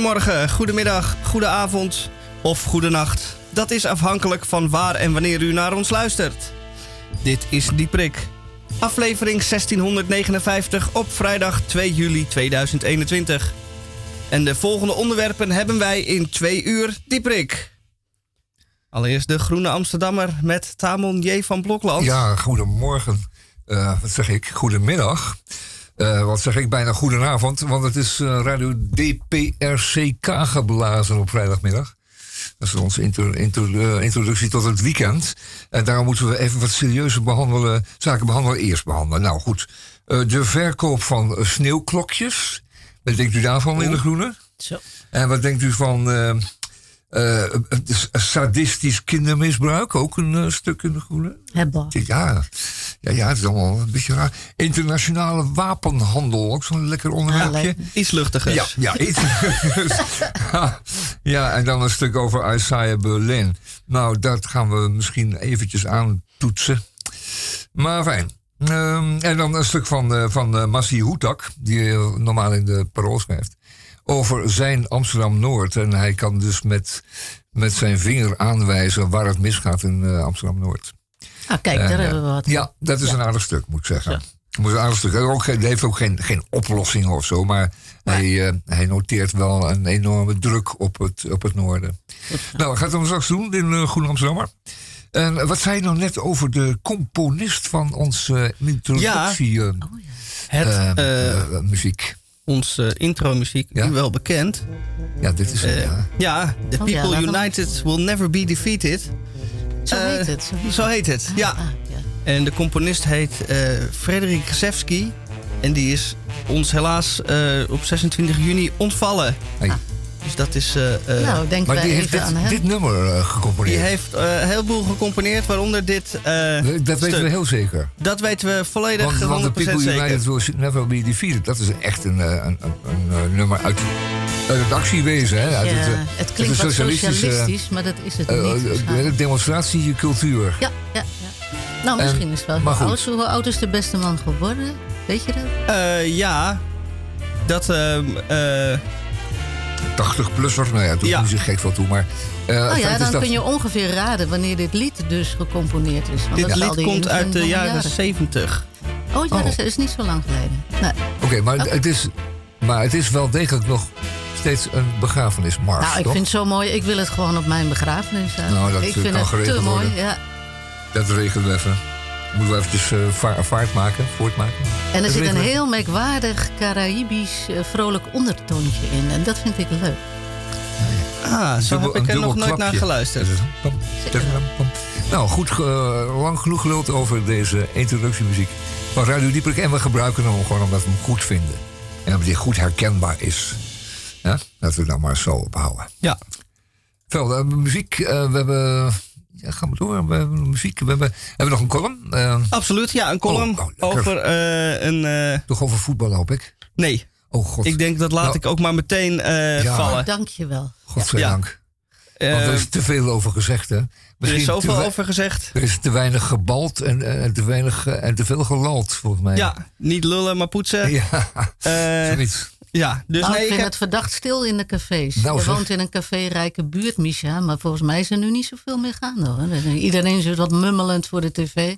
Goedemorgen, goedemiddag, goedenavond of goedenacht. Dat is afhankelijk van waar en wanneer u naar ons luistert. Dit is Die Prik. Aflevering 1659 op vrijdag 2 juli 2021. En de volgende onderwerpen hebben wij in twee uur Die Prik. Allereerst de Groene Amsterdammer met Tamon J. van Blokland. Ja, goedemorgen. Uh, wat zeg ik? Goedemiddag. Uh, wat zeg ik? Bijna goedenavond, want het is uh, radio DPRCK geblazen op vrijdagmiddag. Dat is onze inter, inter, introductie tot het weekend. En daarom moeten we even wat serieuze behandelen, zaken behandelen eerst behandelen. Nou goed, de verkoop van sneeuwklokjes. Wat denkt u daarvan in de groene? Zo. En wat denkt u van uh, sadistisch kindermisbruik, ook een uh, stuk in de groene. Hebba. Ja, ja, ja, het is allemaal een beetje raar. Internationale wapenhandel, ook zo'n lekker onderwerpje. Ja, iets luchtiger. Ja, ja, iets ja, en dan een stuk over Isaiah Berlin. Nou, dat gaan we misschien eventjes aantoetsen. Maar fijn. Um, en dan een stuk van, uh, van uh, Massi Hoetak, die normaal in de parool schrijft over zijn Amsterdam-Noord. En hij kan dus met, met zijn vinger aanwijzen waar het misgaat in uh, Amsterdam-Noord. Ah, kijk, daar hebben we wat. Ja, dat is ja. een aardig stuk, moet ik zeggen. Ja. Moet een aardig stuk. Hij heeft ook geen, geen oplossing of zo, maar hij, uh, hij noteert wel een enorme druk op het, op het noorden. Nou, gaat hem straks doen in Groen Amsterdammer. En wat zei je nou net over de componist van onze introductie ja. Oh, het, muziek? Onze intro-muziek ja? nu wel bekend. Ja, dit is uh, ja. ja. The Oh, People ja, United Will Never Be Defeated. Zo Uh, heet het. Zo heet Zo heet het, ja. Ah, ah, ja. En de componist heet uh, Frederik Gzewski. En die is ons helaas uh, op 26 juni ontvallen. Hey. Dus dat is... Uh, nou, denken maar wij die even heeft aan dit, hem. dit nummer uh, gecomponeerd. Die heeft uh, een heleboel gecomponeerd, waaronder dit dat stuk. weten we heel zeker. Dat weten we volledig Want, want de 100% People zeker. United Will Never Be Defeated. Dat is echt een, een, een, een nummer uit, uit het actiewezen. Hè? Uit Ja, het, uh, het klinkt socialistische, socialistisch, maar dat is het niet. uh, demonstratiecultuur. Ja, ja, ja. Nou, misschien En- is het wel maar heel goed. oud. Hoe oud is de beste man geworden? Weet je dat? Uh, ja, dat... ehm, uh, 80-plusser. Nou ja, doet Ja. zo gek veel toe. Maar, uh, Oh ja, dan dat- kun je ongeveer raden wanneer dit lied dus gecomponeerd is. Want dit dat lied komt uit de jaren 70. Oh ja, Oh. dat is, niet zo lang geleden. Nee. Oké, maar. Het is, maar het is wel degelijk nog steeds een begrafenismars, Nou, ik toch? vind het zo mooi. Ik wil het gewoon op mijn begrafenis hebben. Nou, dat ik kan vind het te mooi. Ja. Dat regelen we even. Moeten we eventjes uh, va- vaart maken, voortmaken. En er zit een heel merkwaardig Caraïbisch eh, vrolijk ondertoontje in. En dat vind ik leuk. Ah, zo Dubbel- heb ik er nog nooit naar geluisterd. Nou, goed, ge- lang genoeg geluld over deze introductiemuziek van Radio Dieperik. En we gebruiken hem gewoon omdat we hem goed vinden. En omdat hij goed herkenbaar is. Ja, laten we het nou maar zo ophouden. Ja. Veel, muziek. eh, we hebben... Ja, gaan we door. We hebben muziek. We hebben, hebben we nog een column. eh, Absoluut, ja, een column Oh, oh, lekker. over eh, een... eh, toch over voetbal, hoop ik. nee, Oh god. ik denk dat laat Nou, ik ook maar meteen eh, Ja. vallen. Dank je wel. Godzijdank. Eh, Want er is te veel over gezegd, hè? er Misschien is zoveel over gezegd. Er is te weinig gebald en, te, weinig, en te veel gelald, volgens mij. Ja, niet lullen, maar poetsen. Ja, Eh, zoiets. Ja, dus nou, nee, ik ik vind heb- het verdacht stil in de cafés. Nou, je zeg. woont in een café-rijke buurt, Misha. Maar volgens mij is er nu niet zoveel meer gaande. Hoor. Iedereen zit wat mummelend voor de tv.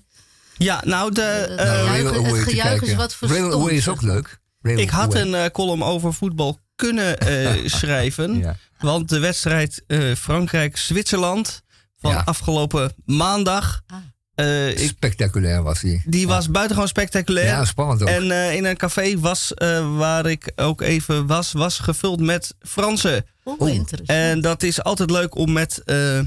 ja, nou, de, Eh, eh, nou, gejuich- het gejuich is wat verstomd, Railway is ook leuk. Railway. ik had een eh, column over voetbal kunnen eh, schrijven. Ja. Want de wedstrijd eh, Frankrijk-Zwitserland van Ja. afgelopen maandag... Ah. Eh, ik, Spectaculair was hij. die was buitengewoon spectaculair. Ja, spannend ook. En eh, in een café was, eh, waar ik ook even was, was gevuld met Fransen. Oh, Oh. interessant. En dat is altijd leuk om met eh,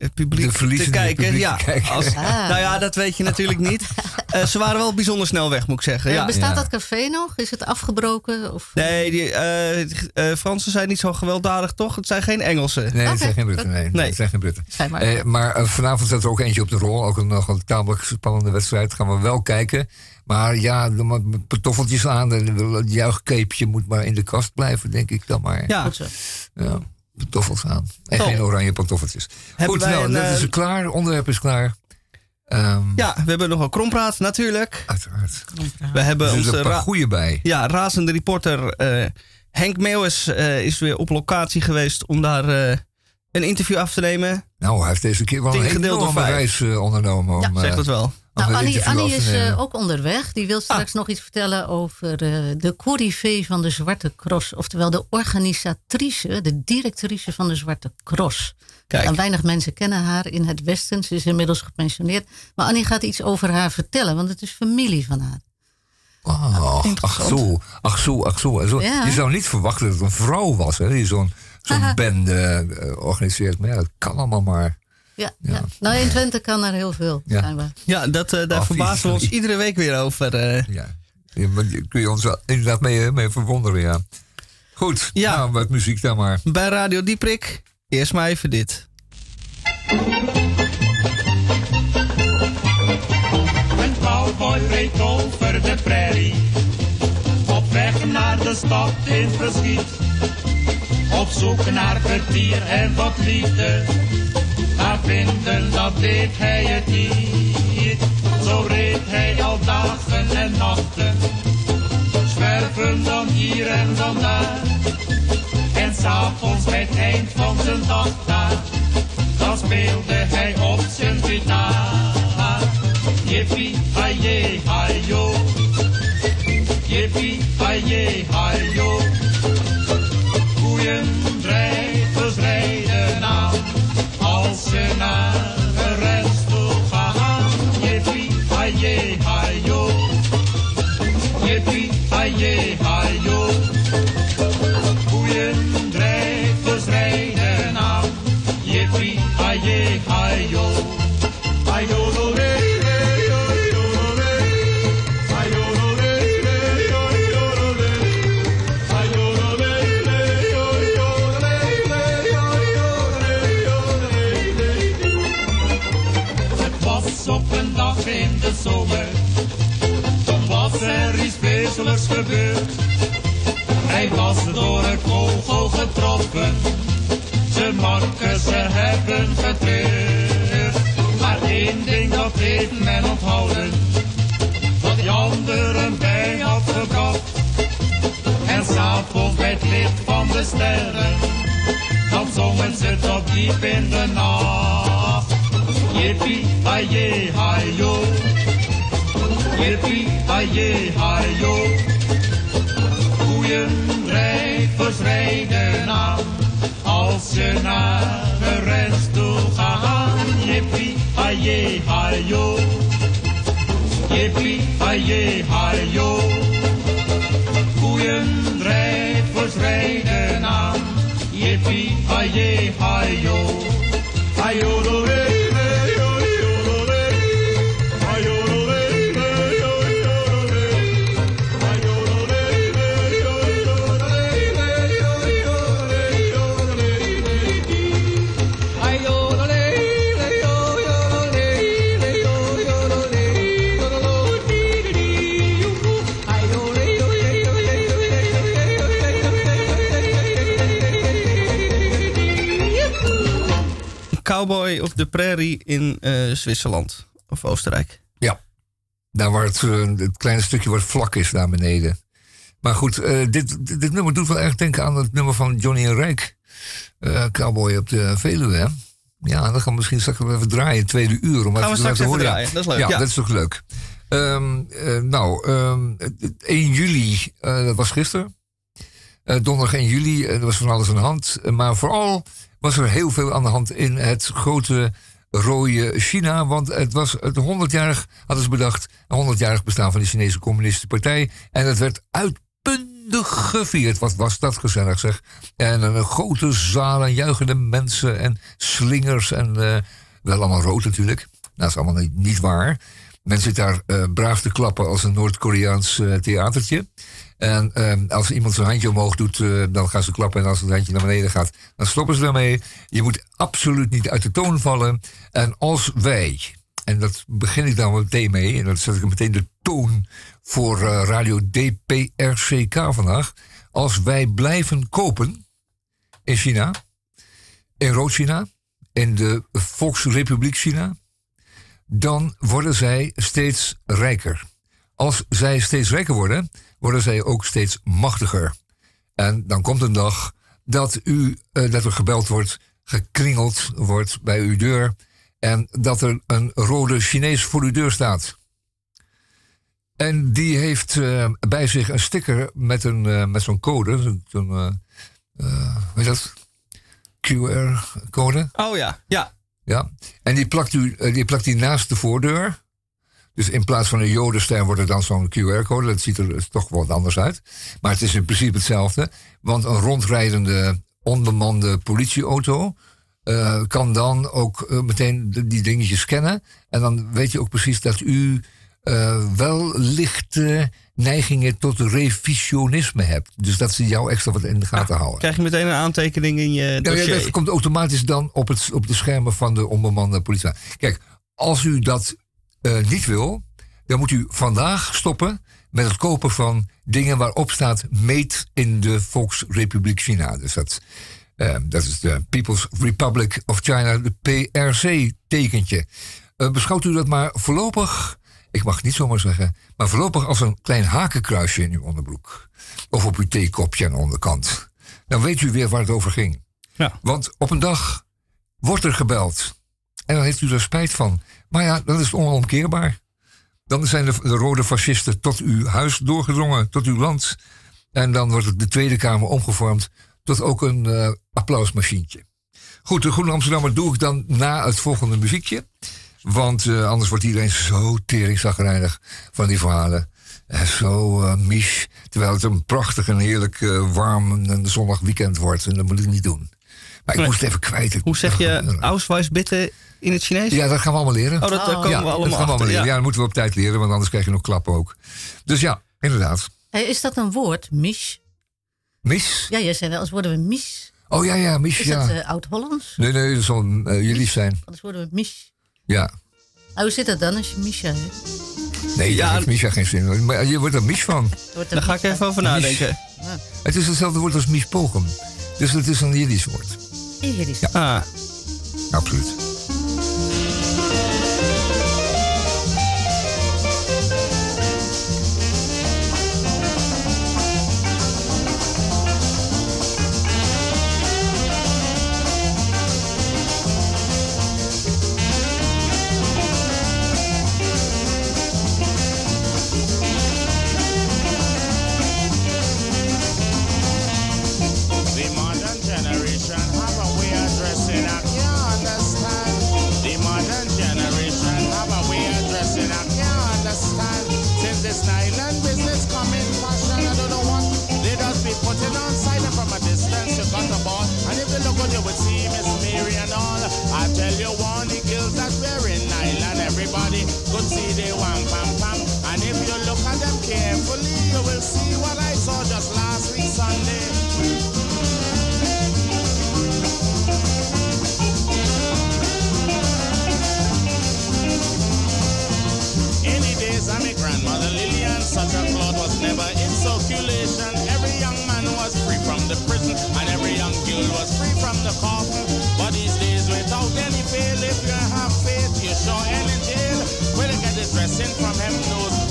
het publiek te kijken. publiek ja, te kijken. Als, Ah. Nou ja, dat weet je natuurlijk niet. Eh, ze waren wel bijzonder snel weg, moet ik zeggen. Eh, Ja. Bestaat Ja. dat café nog? Is het afgebroken? Of... Nee, die, eh, eh, Fransen zijn niet zo gewelddadig, toch? Het zijn geen Engelsen. Nee, het zijn geen Britten. Nee, Nee. het zijn geen Britten. Zijn maar. Eh, maar eh, vanavond staat er ook eentje op de rol. Ook een, nog een tamelijk spannende wedstrijd. Gaan we wel kijken. Maar ja, ma- pantoffeltjes aan. en Het juichkeepje moet maar in de kast blijven, denk ik dan maar. Ja, Goed zo. Ja, pantoffels aan. En Top. geen oranje pantoffeltjes. Hebben Goed, nou, een, dat eh, is klaar. Onderwerp is klaar. Ehm, ja, we hebben nog een krompraat natuurlijk. Uiteraard. We hebben Er onze goeie bij. ja, razende reporter eh, Henk Meeuwis eh, is weer op locatie geweest om daar eh, een interview af te nemen. Nou, hij heeft deze keer wel een enorme vijf. reis eh, ondernomen. Om, Zeg eh, dat wel. Nou, Annie, Annie is eh, nemen. ook onderweg. Die wil Ah. straks nog iets vertellen over eh, de corrivee van de Zwarte Cross. Oftewel de organisatrice, de directrice van de Zwarte Cross. Kijk. En weinig mensen kennen haar in het Westen. Ze is inmiddels gepensioneerd. Maar Annie gaat iets over haar vertellen, want het is familie van haar. Oh, ach zo, ach zo, ach zo. zo. Ja. Je zou niet verwachten dat het een vrouw was, hè, die zo'n zo'n eh, organiseert. Maar ja, dat kan allemaal maar. Ja, ja. nou in Twente kan er heel veel. Ja. Ja, dat, eh, daar Oh, verbazen we ons iedere week weer over. eh. Ja. Ja, maar kun je ons wel inderdaad mee, mee verwonderen, ja. Goed, Ja. nou, wat muziek dan maar. bij Radio Dieprik, eerst maar even dit. Een cowboy reed over de prairie. Op weg naar de stad in verschiet. Op zoek naar vertier en wat liefde. Vinden dat deed hij het niet. Zo reed hij al dagen en nachten. Zwerven dan hier en dan daar. En s'avonds bij het eind van zijn dag daar. Dan speelde hij op zijn gitaar. Yippie, haye, hayo. Yippie, haye, hayo. Koeien nacional. Hij was door een kogel getroffen. Zijn marken ze hebben getreurd. Maar één ding dat heeft men onthouden. Wat die anderen bij had gebracht. En s'avonds bij het licht van de sterren. Dan zongen ze tot diep in de nacht. Yippie, haye, hayo. Yippie, haye, hayo. Koeien strijders rijden af. Als je naar de rest toe gaat, jippie, haje, hajo. Jippie, haje, hajo. Koeien, drijvers rijden af. Jippie, haje, hajo. Hajo, Cowboy op de prairie in eh, Zwitserland of Oostenrijk. Ja, daar waar het, eh, het kleine stukje wat vlak is daar beneden. Maar goed, eh, dit, dit, nummer doet wel erg denken aan het nummer van Johnny en Rijk. Cowboy op de Veluwe. hè? Ja, dat gaan we misschien straks even draaien, tweede uur. Om Gaan we straks even horen. draaien, dat is leuk, Ja, ja. dat is toch leuk. Ehm, eh, nou, ehm, het- 1 juli, dat was gisteren. Donderdag 1 juli, er was van alles aan de hand. Maar vooral was er heel veel aan de hand in het grote rode China. Want het was het 100-jarig, hadden ze bedacht, een 100-jarig bestaan van de Chinese Communistische Partij. En het werd uitbundig gevierd. Wat was dat gezellig zeg. En een grote zaal en juichende mensen en slingers. En eh, wel allemaal rood natuurlijk. Dat is allemaal niet waar. Men zit daar eh, braaf te klappen als een Noord-Koreaans eh, theatertje. En ehm, als iemand zijn handje omhoog doet, eh, dan gaan ze klappen. En als het handje naar beneden gaat, dan stoppen ze daarmee. Je moet absoluut niet uit de toon vallen. En als wij, en dat begin ik dan meteen mee, en dan zet ik meteen de toon voor eh, radio DPRCK vandaag. Als wij blijven kopen in China, in Rood-China, in de Volksrepubliek China, dan worden zij steeds rijker. Als zij steeds rijker worden, worden zij ook steeds machtiger. En dan komt een dag dat, u, eh, dat er gebeld wordt, gekringeld wordt bij uw deur. En dat er een rode Chinees voor uw deur staat. En die heeft eh, bij zich een sticker met, een, eh, met zo'n code. Zo'n, hoe heet dat? QR-code. Oh ja, ja. Ja. En die plakt, u, eh, die plakt die naast de voordeur. Dus in plaats van een jodenster wordt het dan zo'n QR-code. Dat ziet er toch wat anders uit. Maar het is in principe hetzelfde. Want een rondrijdende, onbemande politieauto... eh, kan dan ook eh, meteen die dingetjes scannen. En dan weet je ook precies dat u eh, wel lichte neigingen tot revisionisme hebt. Dus dat ze jou extra wat in de gaten houden. Krijg je meteen een aantekening in je Ja, ja, dossier. dat komt automatisch dan op, het, op de schermen van de onbemande politie. Kijk, als u dat eh, niet wil, dan moet u vandaag stoppen met het kopen van dingen waarop staat Made in de Volksrepubliek China. Dus dat, eh, dat is de People's Republic of China, de PRC-tekentje. Beschouwt u dat maar voorlopig, ik mag het niet zomaar zeggen, maar voorlopig als een klein hakenkruisje in uw onderbroek. Of op uw theekopje aan de onderkant. Dan weet u weer waar het over ging. Ja. Want op een dag wordt er gebeld. En dan heeft u er spijt van. Maar ja, dan is onomkeerbaar. Dan zijn de, de rode fascisten tot uw huis doorgedrongen, tot uw land. En dan wordt de Tweede Kamer omgevormd tot ook een eh, applausmachientje. Goed, de Groene Amsterdammer doe ik dan na het volgende muziekje. Want eh, anders wordt iedereen zo teringzagrijnig van die verhalen. Eh, zo eh mich. Terwijl het een prachtig en heerlijk warm en zonnig weekend wordt. En dat moet ik niet doen. Maar ik Nee. moest het even kwijt. Ik- Hoe zeg je Ausweis bitte in het Chinees? Ja, dat gaan we allemaal leren. Oh, dat daar komen ja, we dat allemaal gaan we allemaal leren. ja. Ja. dat moeten we op tijd leren, want anders krijg je nog klappen ook. Dus ja, inderdaad. Hey, is dat een woord, mis? Mis? Ja, jij zei wel, als worden we mis. Oh ja, ja, mis, Is ja. dat eh, Oud-Hollands? Nee, nee, dat zal uh, je lief zijn. Anders worden we mis. Ja. Nou, hoe zit dat dan als je Misha hebt? Nee, Ja, daar heeft Misha geen zin in. Maar je wordt er mis van. Wordt Daar ga ik even over nadenken. Het is hetzelfde woord als mispogen. Dus het is een Jiddisch woord. Hier is Ah, Absoluut.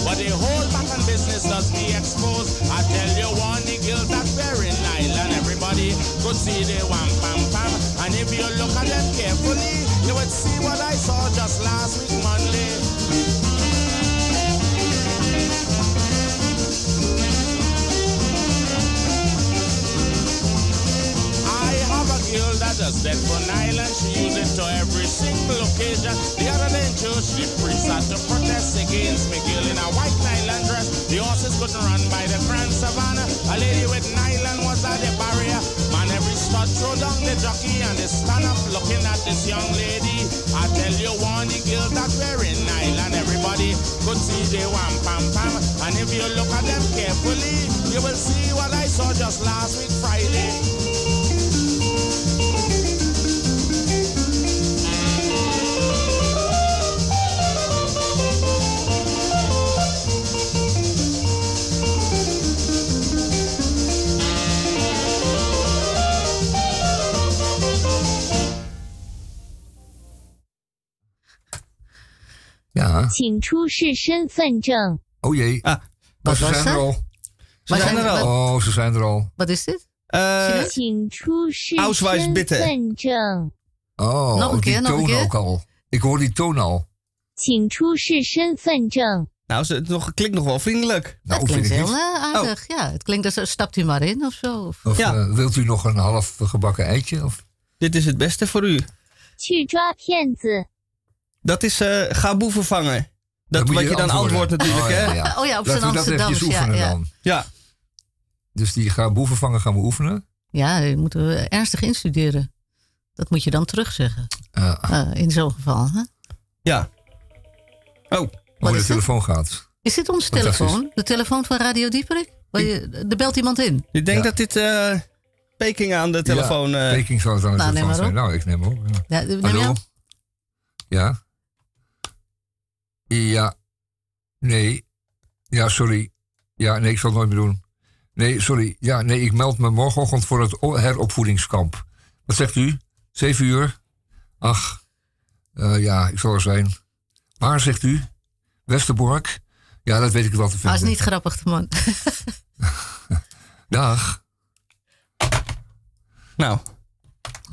But the whole and business does be exposed. I tell you one, the girls that wearing nylon, everybody could see the wham pam pam. And if you look at them carefully, you would see what I saw just last week Monday. Girl that does that for nylon. She use it to every single occasion. The other day in she preached out to protest against me girl in a white nylon dress. The horses couldn't run by the grand savannah. A lady with nylon was at the barrier. Man, every stud throw down the jockey and they stand up looking at this young lady. I tell you one, the girl that wearing nylon, everybody could see the wham pam pam. And if you look at them carefully, you will see what I saw just last week Friday. 请出示身份证。 Oh jee. ah. Maar Wat ze was zijn er dat? al. Ze Maar zijn er zijn- al. Oh, ze zijn er al. Wat is dit? Eh, 请出示 Ausweis 身 bitte. 份证， Oh, Nog een die keer, nog een toon keer. ook al. Ik hoor die toon al. 请出示身份证。 nou, ze, het nog, klinkt nog wel vriendelijk. Nou, dat vind klinkt ik heel niet. eh, aardig. Ja, het klinkt als stapt u maar in of zo. Of- Of Ja. eh, wilt u nog een half gebakken eitje? Of? Dit is het beste voor u. 去抓骗子， dat is eh ga boeven vangen. Dat moet wat je, dan antwoorden. antwoordt natuurlijk, oh, ja, hè? ja. Oh ja, op zijn we dat eventjes Amsterdams. Ja, oefenen ja. dan. Ja. Dus die ga boeven vangen gaan we oefenen. ja, die moeten we ernstig instuderen. Dat moet je dan terugzeggen. Uh, eh, in zo'n geval. Hè? Ja. Oh, Wat de het? telefoon gaat. Is dit onze telefoon? De telefoon van Radio Dieperik? Waar je- Er belt iemand in. ik denk Ja. dat dit eh Peking aan de telefoon... Ja, eh, Peking zal het aan de Nou, neem telefoon maar zijn. op. Nou, ik neem op. Ja. Ja, Hallo? Ja? Ja. Nee. Ja, sorry. Ja, nee, ik zal het nooit meer doen. Nee, sorry. Ja, nee, ik meld me morgenochtend voor het heropvoedingskamp. Wat zegt u? Zeven uur? Ach, eh, ja, ik zal er zijn. Waar zegt u? Westerbork? Ja, dat weet ik wel te Ah, vinden. is niet grappig, de man. Dag. nou,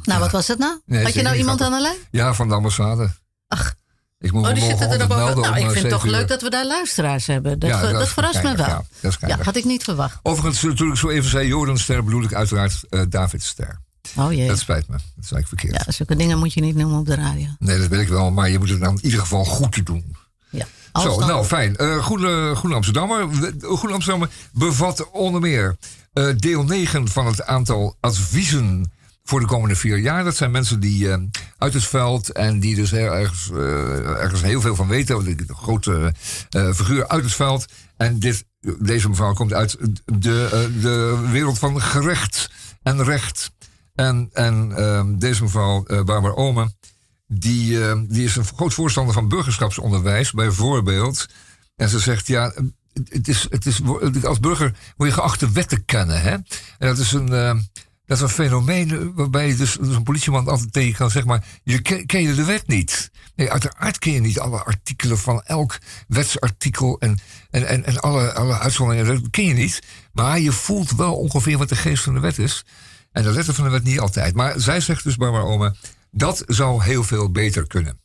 nou, wat was het nou? Nee, Had je nou iemand aan de lijn? Ja, van de ambassade. Ach. Ik moet Oh, die zitten er Nou, ik eh, vind het toch leuk dat we daar luisteraars hebben. Dat, Ja, eh, dat, verrast me wel. Ja, dat had ik niet verwacht. Overigens, toen ik zo even zei Jodenster, bedoel ik uiteraard eh David Ster. Oh jee. Dat spijt me. Dat is eigenlijk verkeerd. Ja, zulke dingen moet je niet noemen op de radio. Nee, dat weet ik wel, maar je moet het dan in ieder geval goed doen. Ja. Zo, nou fijn. Eh Goede, Goede Amsterdammer. Goede Amsterdammer bevat onder meer eh, deel 9 van het aantal adviezen voor de komende vier jaar. Dat zijn mensen die eh, uit het veld en die dus ergens, eh, ergens heel veel van weten. De, grote eh, figuur uit het veld. En dit, deze mevrouw komt uit de, de wereld van gerecht en recht. En, en ehm, deze mevrouw, Barbara Omen, die, eh, die is een groot voorstander van burgerschapsonderwijs, bijvoorbeeld. En ze zegt, ja, het is, het is, als burger word je geacht de wet te kennen. Hè? En dat is een, eh, dat is een fenomeen waarbij je dus, dus een politieman altijd tegen kan zeggen, maar je ken, je de wet niet. Nee, uiteraard ken je niet alle artikelen van elk wetsartikel en, en, en, en alle, alle uitzonderingen, dat ken je niet. Maar je voelt wel ongeveer wat de geest van de wet is. En de letter van de wet niet altijd. Maar zij zegt dus, Barbara Ome, dat zou heel veel beter kunnen.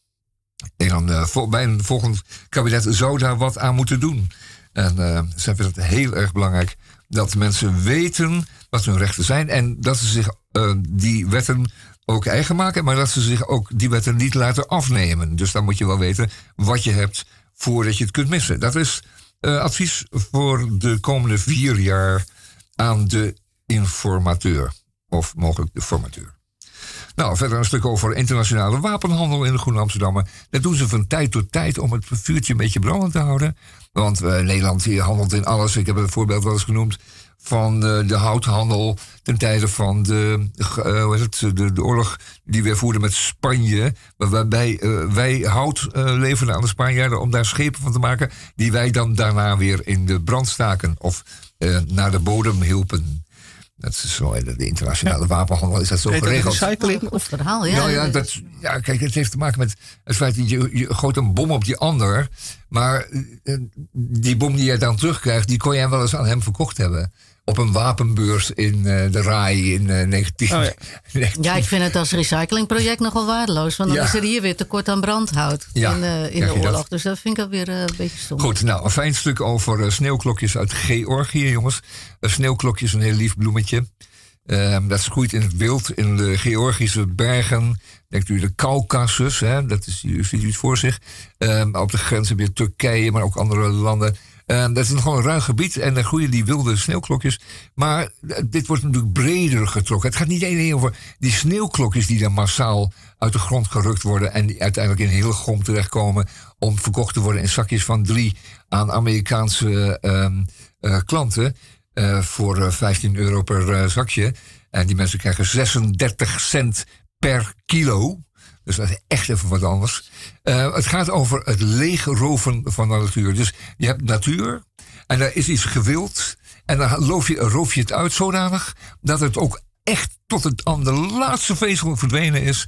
En dan eh, bij een volgend kabinet zou daar wat aan moeten doen. En eh zij vindt het heel erg belangrijk dat mensen weten wat hun rechten zijn. En dat ze zich eh, die wetten ook eigen maken. Maar dat ze zich ook die wetten niet laten afnemen. Dus dan moet je wel weten wat je hebt voordat je het kunt missen. Dat is eh, advies voor de komende vier jaar aan de informateur. Of mogelijk de formateur. Nou, verder een stuk over internationale wapenhandel in de Groene Amsterdammer. Dat doen ze van tijd tot tijd om het vuurtje een beetje brandend te houden. Want eh, Nederland hier handelt in alles. Ik heb het voorbeeld wel eens genoemd van eh, de houthandel ten tijde van de, eh, hoe heet het, de, de oorlog die we voerden met Spanje. waar- Waarbij eh, wij hout eh, leverden aan de Spanjaarden om daar schepen van te maken. Die wij dan daarna weer in de brand staken of eh, naar de bodem hielpen. Dat is zo, de internationale wapenhandel is dat zo heet dat geregeld. recycling? Goed verhaal, ja. Ja, ja, dat, ja, kijk, het heeft te maken met het feit dat je, je gooit een bom op die ander. Maar die bom die jij dan terugkrijgt, die kon jij wel eens aan hem verkocht hebben. Op een wapenbeurs in eh, de RAI in eh 19... Oh ja. 19 Ja, ik vind het als recyclingproject nogal waardeloos. Want dan Ja. is er hier weer tekort aan brandhout Ja, in, eh, in de dat. oorlog. Dus dat vind ik alweer een beetje stom. Goed, nou, een fijn stuk over sneeuwklokjes uit Georgië, jongens. Een sneeuwklokje is een heel lief bloemetje. Ehm, dat groeit in het wild in de Georgische bergen. Denkt u de Caucasus, hè? dat is, u ziet u het voor zich. Ehm, op de grens heb je Turkije, maar ook andere landen. Ehm, dat is een ruig gebied en daar groeien die wilde sneeuwklokjes. Maar eh, dit wordt natuurlijk breder getrokken. Het gaat niet alleen over die sneeuwklokjes die dan massaal uit de grond gerukt worden. en die uiteindelijk in heel grond terechtkomen. om verkocht te worden in zakjes van drie aan Amerikaanse ehm, eh, klanten. eh, voor eh, 15 euro per zakje. En die mensen krijgen 36 cent per kilo. Dus dat is echt even wat anders. Eh, het gaat over het leegroven van de natuur. Dus je hebt natuur en daar is iets gewild. En dan loof je, roof je het uit zodanig dat het ook echt tot het aan de laatste vezel verdwenen is.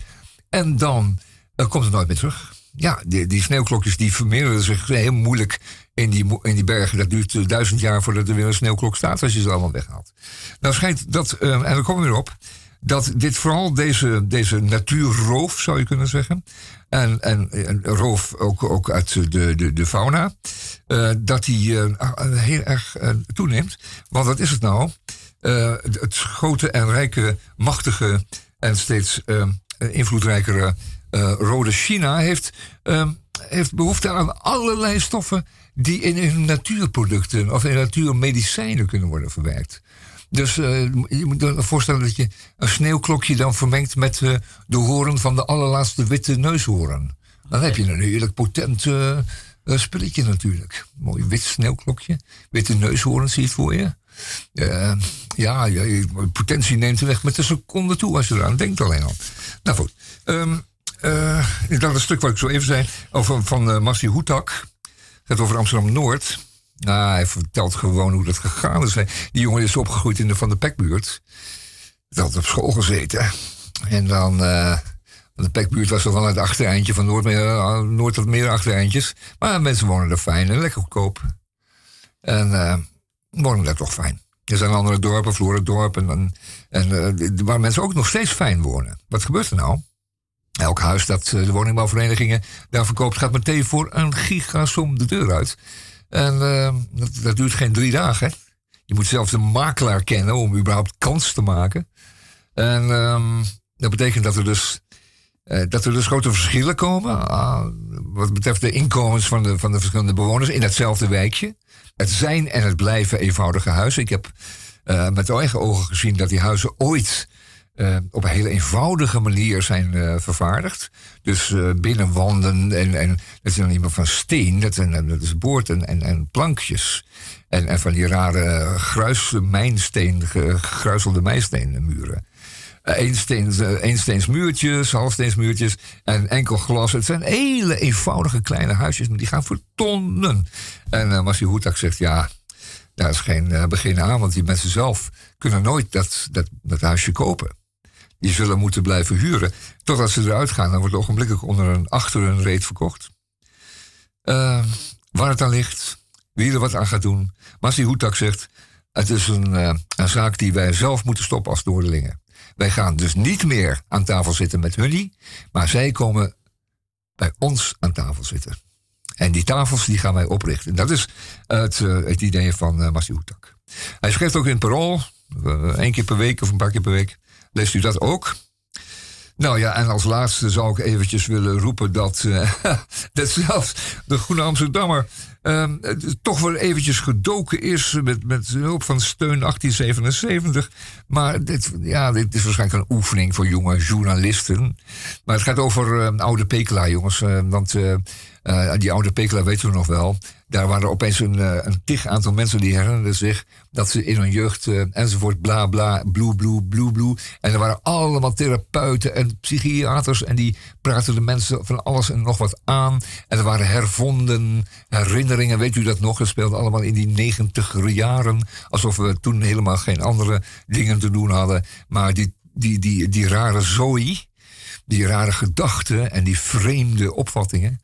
En dan eh, komt het nooit meer terug. Ja, die, die sneeuwklokjes die vermeerderen zich heel moeilijk in die, in die bergen. Dat duurt eh, duizend jaar voordat er weer een sneeuwklok staat als je ze allemaal weghaalt. Nou schijnt dat, en dan komen we weer op, dat dit vooral deze, deze natuurroof, zou je kunnen zeggen, en, en, roof ook, ook uit de, de, de fauna, eh, dat die eh, heel erg eh, toeneemt. Want wat is het nou? Het grote en rijke, machtige en steeds invloedrijkere rode China heeft, heeft behoefte aan allerlei stoffen die in hun natuurproducten of in natuurmedicijnen kunnen worden verwerkt. Dus eh, je moet je voorstellen dat je een sneeuwklokje dan vermengt met eh, de hoorn van de allerlaatste witte neushoorn. Dan heb je een heerlijk potent eh, spelletje natuurlijk. Mooi wit sneeuwklokje, witte neushoorn, zie je het voor je? Ja, potentie neemt weg met een seconde toe als je eraan denkt alleen al. Nou goed, Ehm eh, dat een stuk wat ik zo even zei over, van uh, Massi Hoetak. Het gaat over Amsterdam-Noord. Nou, hij vertelt gewoon hoe dat gegaan is. Die jongen is opgegroeid in de Van de Pekbuurt. Hij had op school gezeten. En dan... eh, de Pekbuurt was toch wel het achtereindje van Noord. Maar, eh, Noord had meer achtereindjes. Maar mensen wonen er fijn en lekker goedkoop. En eh, wonen daar toch fijn. Er zijn andere dorpen, Florendorp, en, en, waar mensen ook nog steeds fijn wonen. Wat gebeurt er nou? Elk huis dat de woningbouwverenigingen daar verkoopt, gaat meteen voor een gigasom de deur uit. En eh, dat, dat duurt geen drie dagen. hè. Je moet zelfs de makelaar kennen om überhaupt kans te maken. En ehm, dat betekent dat er dus, eh, dat er dus grote verschillen komen. ah, wat betreft de inkomens van de, van de verschillende bewoners in hetzelfde wijkje. Het zijn en het blijven eenvoudige huizen. Ik heb eh, met eigen ogen gezien dat die huizen ooit eh, op een hele eenvoudige manier zijn eh, vervaardigd. Dus eh, binnenwanden en, en dat is dan niet meer van steen, dat, zijn, dat is boord en, en, en plankjes. En, en van die rare gruismijnsteen, ge- gegruiselde mijnsteenmuren. Eensteens, eensteens muurtjes, halfsteens muurtjes en enkel glas. Het zijn hele eenvoudige kleine huisjes, maar die gaan voor tonnen. En uh, Massi Hoetak zegt, ja, daar is geen begin aan, want die mensen zelf kunnen nooit dat, dat, dat huisje kopen. Die zullen moeten blijven huren. Totdat ze eruit gaan, dan wordt het ogenblikkelijk onder een, achter een reet verkocht. Eh, waar het aan ligt, wie er wat aan gaat doen. Massi Hoetak zegt, het is een, eh, een zaak die wij zelf moeten stoppen als Noorderlingen. Wij gaan dus niet meer aan tafel zitten met hunnie, maar zij komen bij ons aan tafel zitten. En die tafels die gaan wij oprichten. Dat is het, eh, het idee van uh, Massi Hoetak. Hij schrijft ook in Parool, uh, één keer per week of een paar keer per week. Leest u dat ook? Nou ja, en als laatste zou ik eventjes willen roepen dat, uh, dat zelfs de Groene Amsterdammer uh, toch wel eventjes gedoken is met, met hulp van steun 1877. Maar dit, ja, dit is waarschijnlijk een oefening voor jonge journalisten. Maar het gaat over uh, oude Pekela, jongens. Uh, want uh, die oude Pekela weten we nog wel. Daar waren opeens een, een tig aantal mensen die herinnerden zich dat ze in hun jeugd enzovoort bla bla, bloe bloe, bloe bloe. En er waren allemaal therapeuten en psychiaters en die praten de mensen van alles en nog wat aan. En er waren hervonden herinneringen, weet u dat nog? Dat speelde allemaal in die negentiger jaren. Alsof we toen helemaal geen andere dingen te doen hadden. Maar die, die, die, die rare zooi, die rare gedachten en die vreemde opvattingen.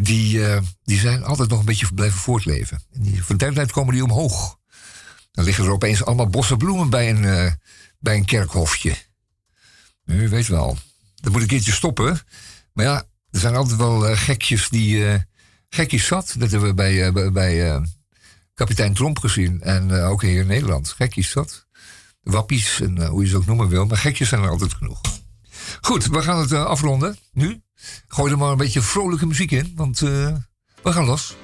Die, uh, die zijn altijd nog een beetje blijven voortleven. En die, van tijd tijd komen die omhoog. Dan liggen er opeens allemaal bossen bloemen bij een, uh, bij een kerkhofje. U weet wel. Dat moet een keertje stoppen. Maar ja, er zijn altijd wel uh, gekjes die. gekjes zat. Dat hebben we bij, bij, bij kapitein Tromp gezien. En ook hier in Nederland. Gekjes zat. Wappies en hoe je ze ook noemen wil. Maar gekjes zijn er altijd genoeg. Goed, we gaan het afronden. Nu. Gooi er maar een beetje vrolijke muziek in, want uh, we gaan los.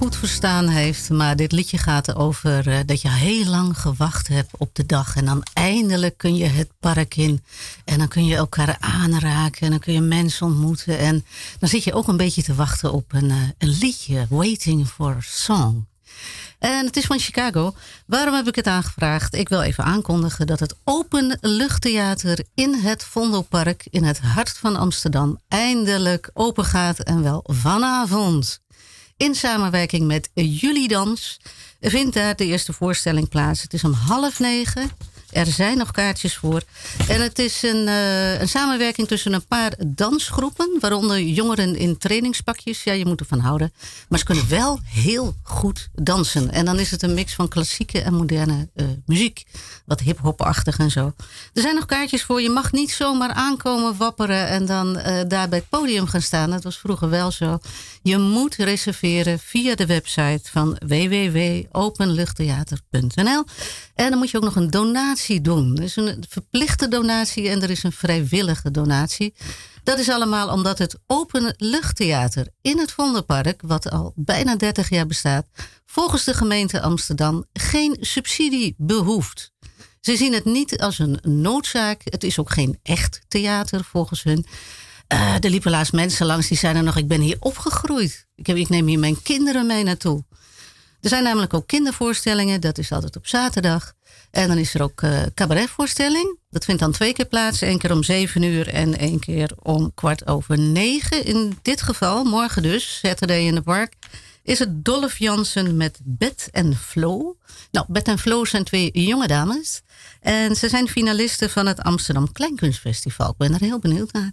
Goed verstaan heeft, maar dit liedje gaat over eh, dat je heel lang gewacht hebt op de dag. En dan eindelijk kun je het park in. En dan kun je elkaar aanraken en dan kun je mensen ontmoeten. En dan zit je ook een beetje te wachten op een, eh, een liedje, Waiting for Song. En het is van Chicago. Waarom heb ik het aangevraagd? Ik wil even aankondigen dat het Open Luchttheater in het Vondelpark in het hart van Amsterdam eindelijk open gaat en wel vanavond. In samenwerking met Jullie Dans vindt daar de eerste voorstelling plaats. Het is om half negen. Er zijn nog kaartjes voor. En het is een, eh, een samenwerking tussen een paar dansgroepen, waaronder jongeren in trainingspakjes. Ja, je moet ervan houden. Maar ze kunnen wel heel goed dansen. En dan is het een mix van klassieke en moderne eh, muziek. Wat hip-hop-achtig en zo. Er zijn nog kaartjes voor. Je mag niet zomaar aankomen wapperen en dan eh, daar bij het podium gaan staan. Dat was vroeger wel zo. Je moet reserveren via de website van www.openluchttheater.nl. En dan moet je ook nog een donatie doen. Er is een verplichte donatie en er is een vrijwillige donatie. Dat is allemaal omdat het Open Luchttheater in het Vondelpark, wat al bijna 30 jaar bestaat, volgens de gemeente Amsterdam geen subsidie behoeft. Ze zien het niet als een noodzaak. Het is ook geen echt theater volgens hun. Uh, er liepen laatst mensen langs die zeiden nog: Ik ben hier opgegroeid. Ik, ik neem hier mijn kinderen mee naartoe. Er zijn namelijk ook kindervoorstellingen, dat is altijd op zaterdag. En dan is er ook uh, cabaretvoorstelling. Dat vindt dan twee keer plaats. één keer om zeven uur en één keer om kwart over negen. In dit geval, morgen dus, Saturday in the Park, is het Dolph Jansen met Bet en Flo. Nou, Bet en Flo zijn twee jonge dames. En ze zijn finalisten van het Amsterdam Kleinkunstfestival. Ik ben er heel benieuwd naar.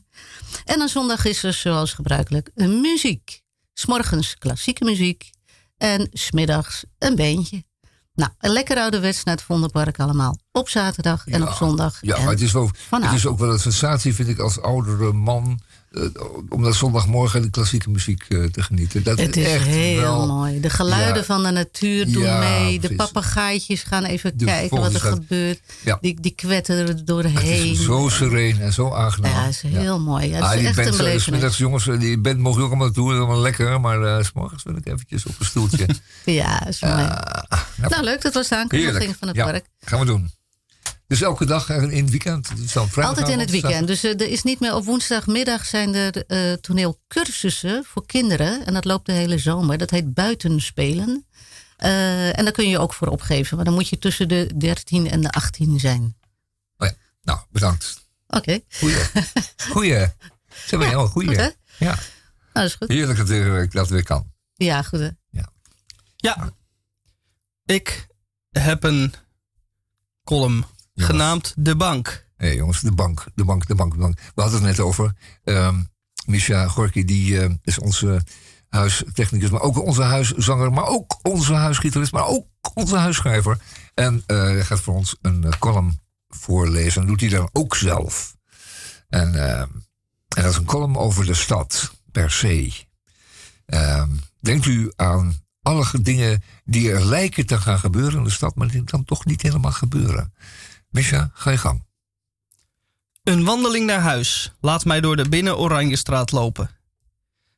En dan zondag is er zoals gebruikelijk muziek. S'morgens klassieke muziek. En smiddags een beentje. Nou, een lekker ouderwets naar het Vondelpark allemaal. Op zaterdag en op zondag. Ja, maar het is, wel, het is ook wel een sensatie, vind ik, als oudere man. Eh, om dat zondagmorgen de klassieke muziek eh, te genieten. Dat Het is echt heel wel, mooi. De geluiden Ja. van de natuur doen Ja, mee. De papegaaitjes gaan even De kijken wat er gebeurt. Ja. Die, die kwetteren er Het doorheen. is zo sereen en zo aangenaam. Ja, het is heel mooi. Ja, Ah, het is die echt band, een eh, smiddags, jongens, eh, die band mogen ook allemaal naartoe. Dat is allemaal lekker. Maar eh, s s'morgens wil ik eventjes op een stoeltje. Ja, is mooi. Ah, nou, nou, leuk. Dat was de aankondiging van het Ja, park. gaan we doen. Dus elke dag in het weekend? Dus dan Altijd in het weekend. Dus eh, er is niet meer op woensdagmiddag zijn er eh, toneelcursussen voor kinderen. En dat loopt de hele zomer. Dat heet buitenspelen. Eh en daar kun je ook voor opgeven. Maar dan moet je tussen de 13 en de 18 zijn. Oh ja. Nou, bedankt. Oké, Goeie. Maar, oh, goeie. goed, hè? Ja, nou, dat is goed. heerlijk dat het dat weer kan. Ja, goed. hè? Ja. Ik heb een column. Genaamd De Bank. Hé jongens, de bank, de bank, de bank, de bank. We hadden het net over. Ehm Misha Gorky, die eh, is onze huistechnicus, maar ook onze huiszanger, maar ook onze huisgitarist, maar ook onze huisschrijver. En eh, hij gaat voor ons een eh, column voorlezen. En doet hij dan ook zelf. En, eh, en dat is een column over de stad, per se. Ehm, denkt u aan alle ge- dingen die er lijken te gaan gebeuren in de stad, maar die dan toch niet helemaal gebeuren. Misha, ga je gang. Een wandeling naar huis laat mij door de binnen Oranjestraat lopen.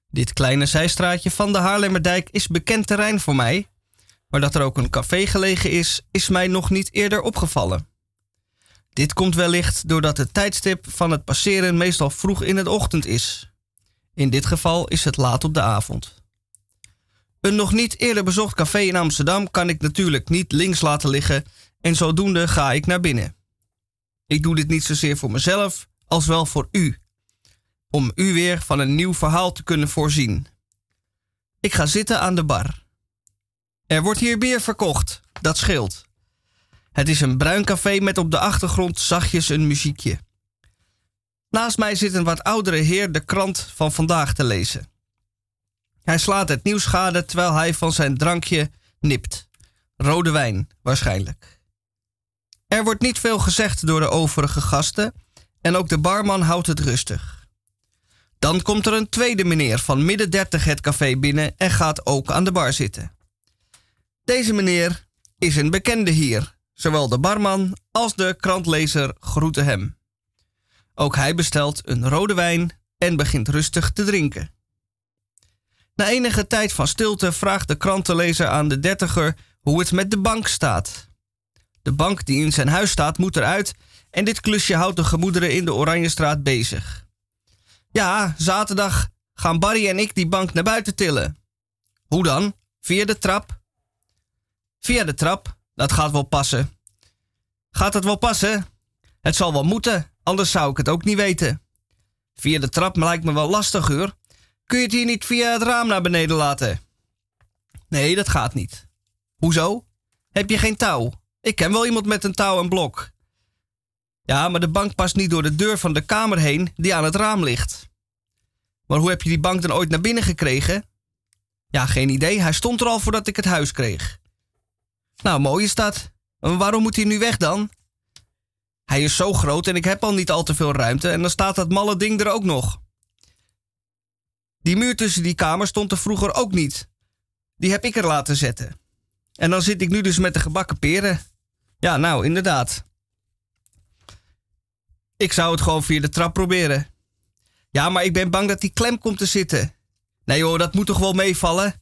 Dit kleine zijstraatje van de Haarlemmerdijk is bekend terrein voor mij, maar dat er ook een café gelegen is, is mij nog niet eerder opgevallen. Dit komt wellicht doordat het tijdstip van het passeren meestal vroeg in de ochtend is. In dit geval is het laat op de avond. Een nog niet eerder bezocht café in Amsterdam kan ik natuurlijk niet links laten liggen en zodoende ga ik naar binnen. Ik doe dit niet zozeer voor mezelf, als wel voor u. Om u weer van een nieuw verhaal te kunnen voorzien. Ik ga zitten aan de bar. Er wordt hier bier verkocht, dat scheelt. Het is een bruin café met op de achtergrond zachtjes een muziekje. Naast mij zit een wat oudere heer de krant van vandaag te lezen. Hij slaat het nieuws gade terwijl hij van zijn drankje nipt. Rode wijn, waarschijnlijk. Er wordt niet veel gezegd door de overige gasten en ook de barman houdt het rustig. Dan komt er een tweede meneer van midden dertig het café binnen en gaat ook aan de bar zitten. Deze meneer is een bekende hier. Zowel de barman als de krantlezer groeten hem. Ook hij bestelt een rode wijn en begint rustig te drinken. Na enige tijd van stilte vraagt de krantenlezer aan de dertiger hoe het met de bank staat. De bank die in zijn huis staat moet eruit en dit klusje houdt de gemoederen in de Oranjestraat bezig. Ja, zaterdag gaan Barry en ik die bank naar buiten tillen. Hoe dan? Via de trap? Via de trap, dat gaat wel passen. Gaat het wel passen? Het zal wel moeten, anders zou ik het ook niet weten. Via de trap lijkt me wel lastig hoor. Kun je het hier niet via het raam naar beneden laten? Nee, dat gaat niet. Hoezo? Heb je geen touw? Ik ken wel iemand met een touw en blok. Ja, maar de bank past niet door de deur van de kamer heen die aan het raam ligt. Maar hoe heb je die bank dan ooit naar binnen gekregen? Ja, geen idee. Hij stond er al voordat ik het huis kreeg. Nou, mooi is dat. Maar waarom moet hij nu weg dan? Hij is zo groot en ik heb al niet al te veel ruimte en dan staat dat malle ding er ook nog. Die muur tussen die kamers stond er vroeger ook niet. Die heb ik er laten zetten. En dan zit ik nu dus met de gebakken peren. Ja, nou, inderdaad. Ik zou het gewoon via de trap proberen. Ja, maar ik ben bang dat die klem komt te zitten. Nee hoor, dat moet toch wel meevallen?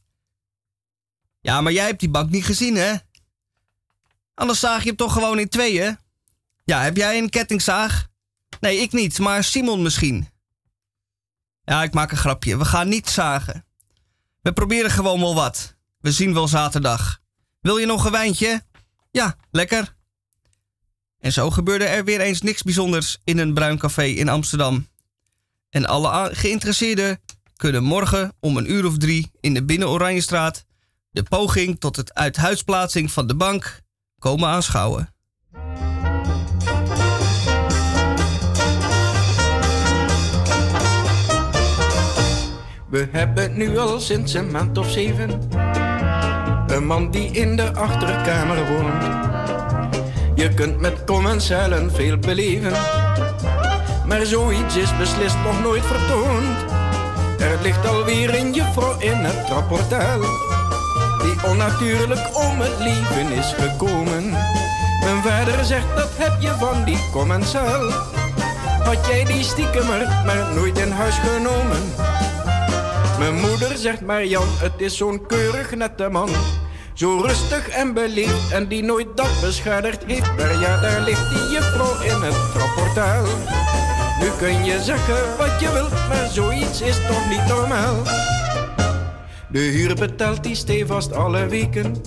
Ja, maar jij hebt die bank niet gezien, hè? Anders zaag je hem toch gewoon in tweeën? Ja, heb jij een kettingzaag? Nee, ik niet, maar Simon misschien. Ja, ik maak een grapje. We gaan niet zagen. We proberen gewoon wel wat. We zien wel zaterdag. Wil je nog een wijntje? Ja, lekker. En zo gebeurde er weer eens niks bijzonders in een bruin café in Amsterdam. En alle geïnteresseerden kunnen morgen om een uur of drie in de Binnen Oranjestraat de poging tot het uithuisplaatsing van de bank komen aanschouwen. We hebben nu al sinds een maand of zeven een man die in de achterkamer woont. Je kunt met commensalen veel beleven, maar zoiets is beslist nog nooit vertoond. Er ligt alweer een juffrouw in het rapportaal, die onnatuurlijk om het leven is gekomen. Mijn vader zegt dat heb je van die commensaal. Had jij die stiekemer maar nooit in huis genomen? Mijn moeder zegt maar Jan, het is zo'n keurig nette man. Zo rustig en beleefd en die nooit dat beschadigd heeft. Maar ja, daar ligt die juffrouw in het trapportaal. Nu kun je zeggen wat je wilt, maar zoiets is toch niet normaal. De huur betaalt die stevast alle weken.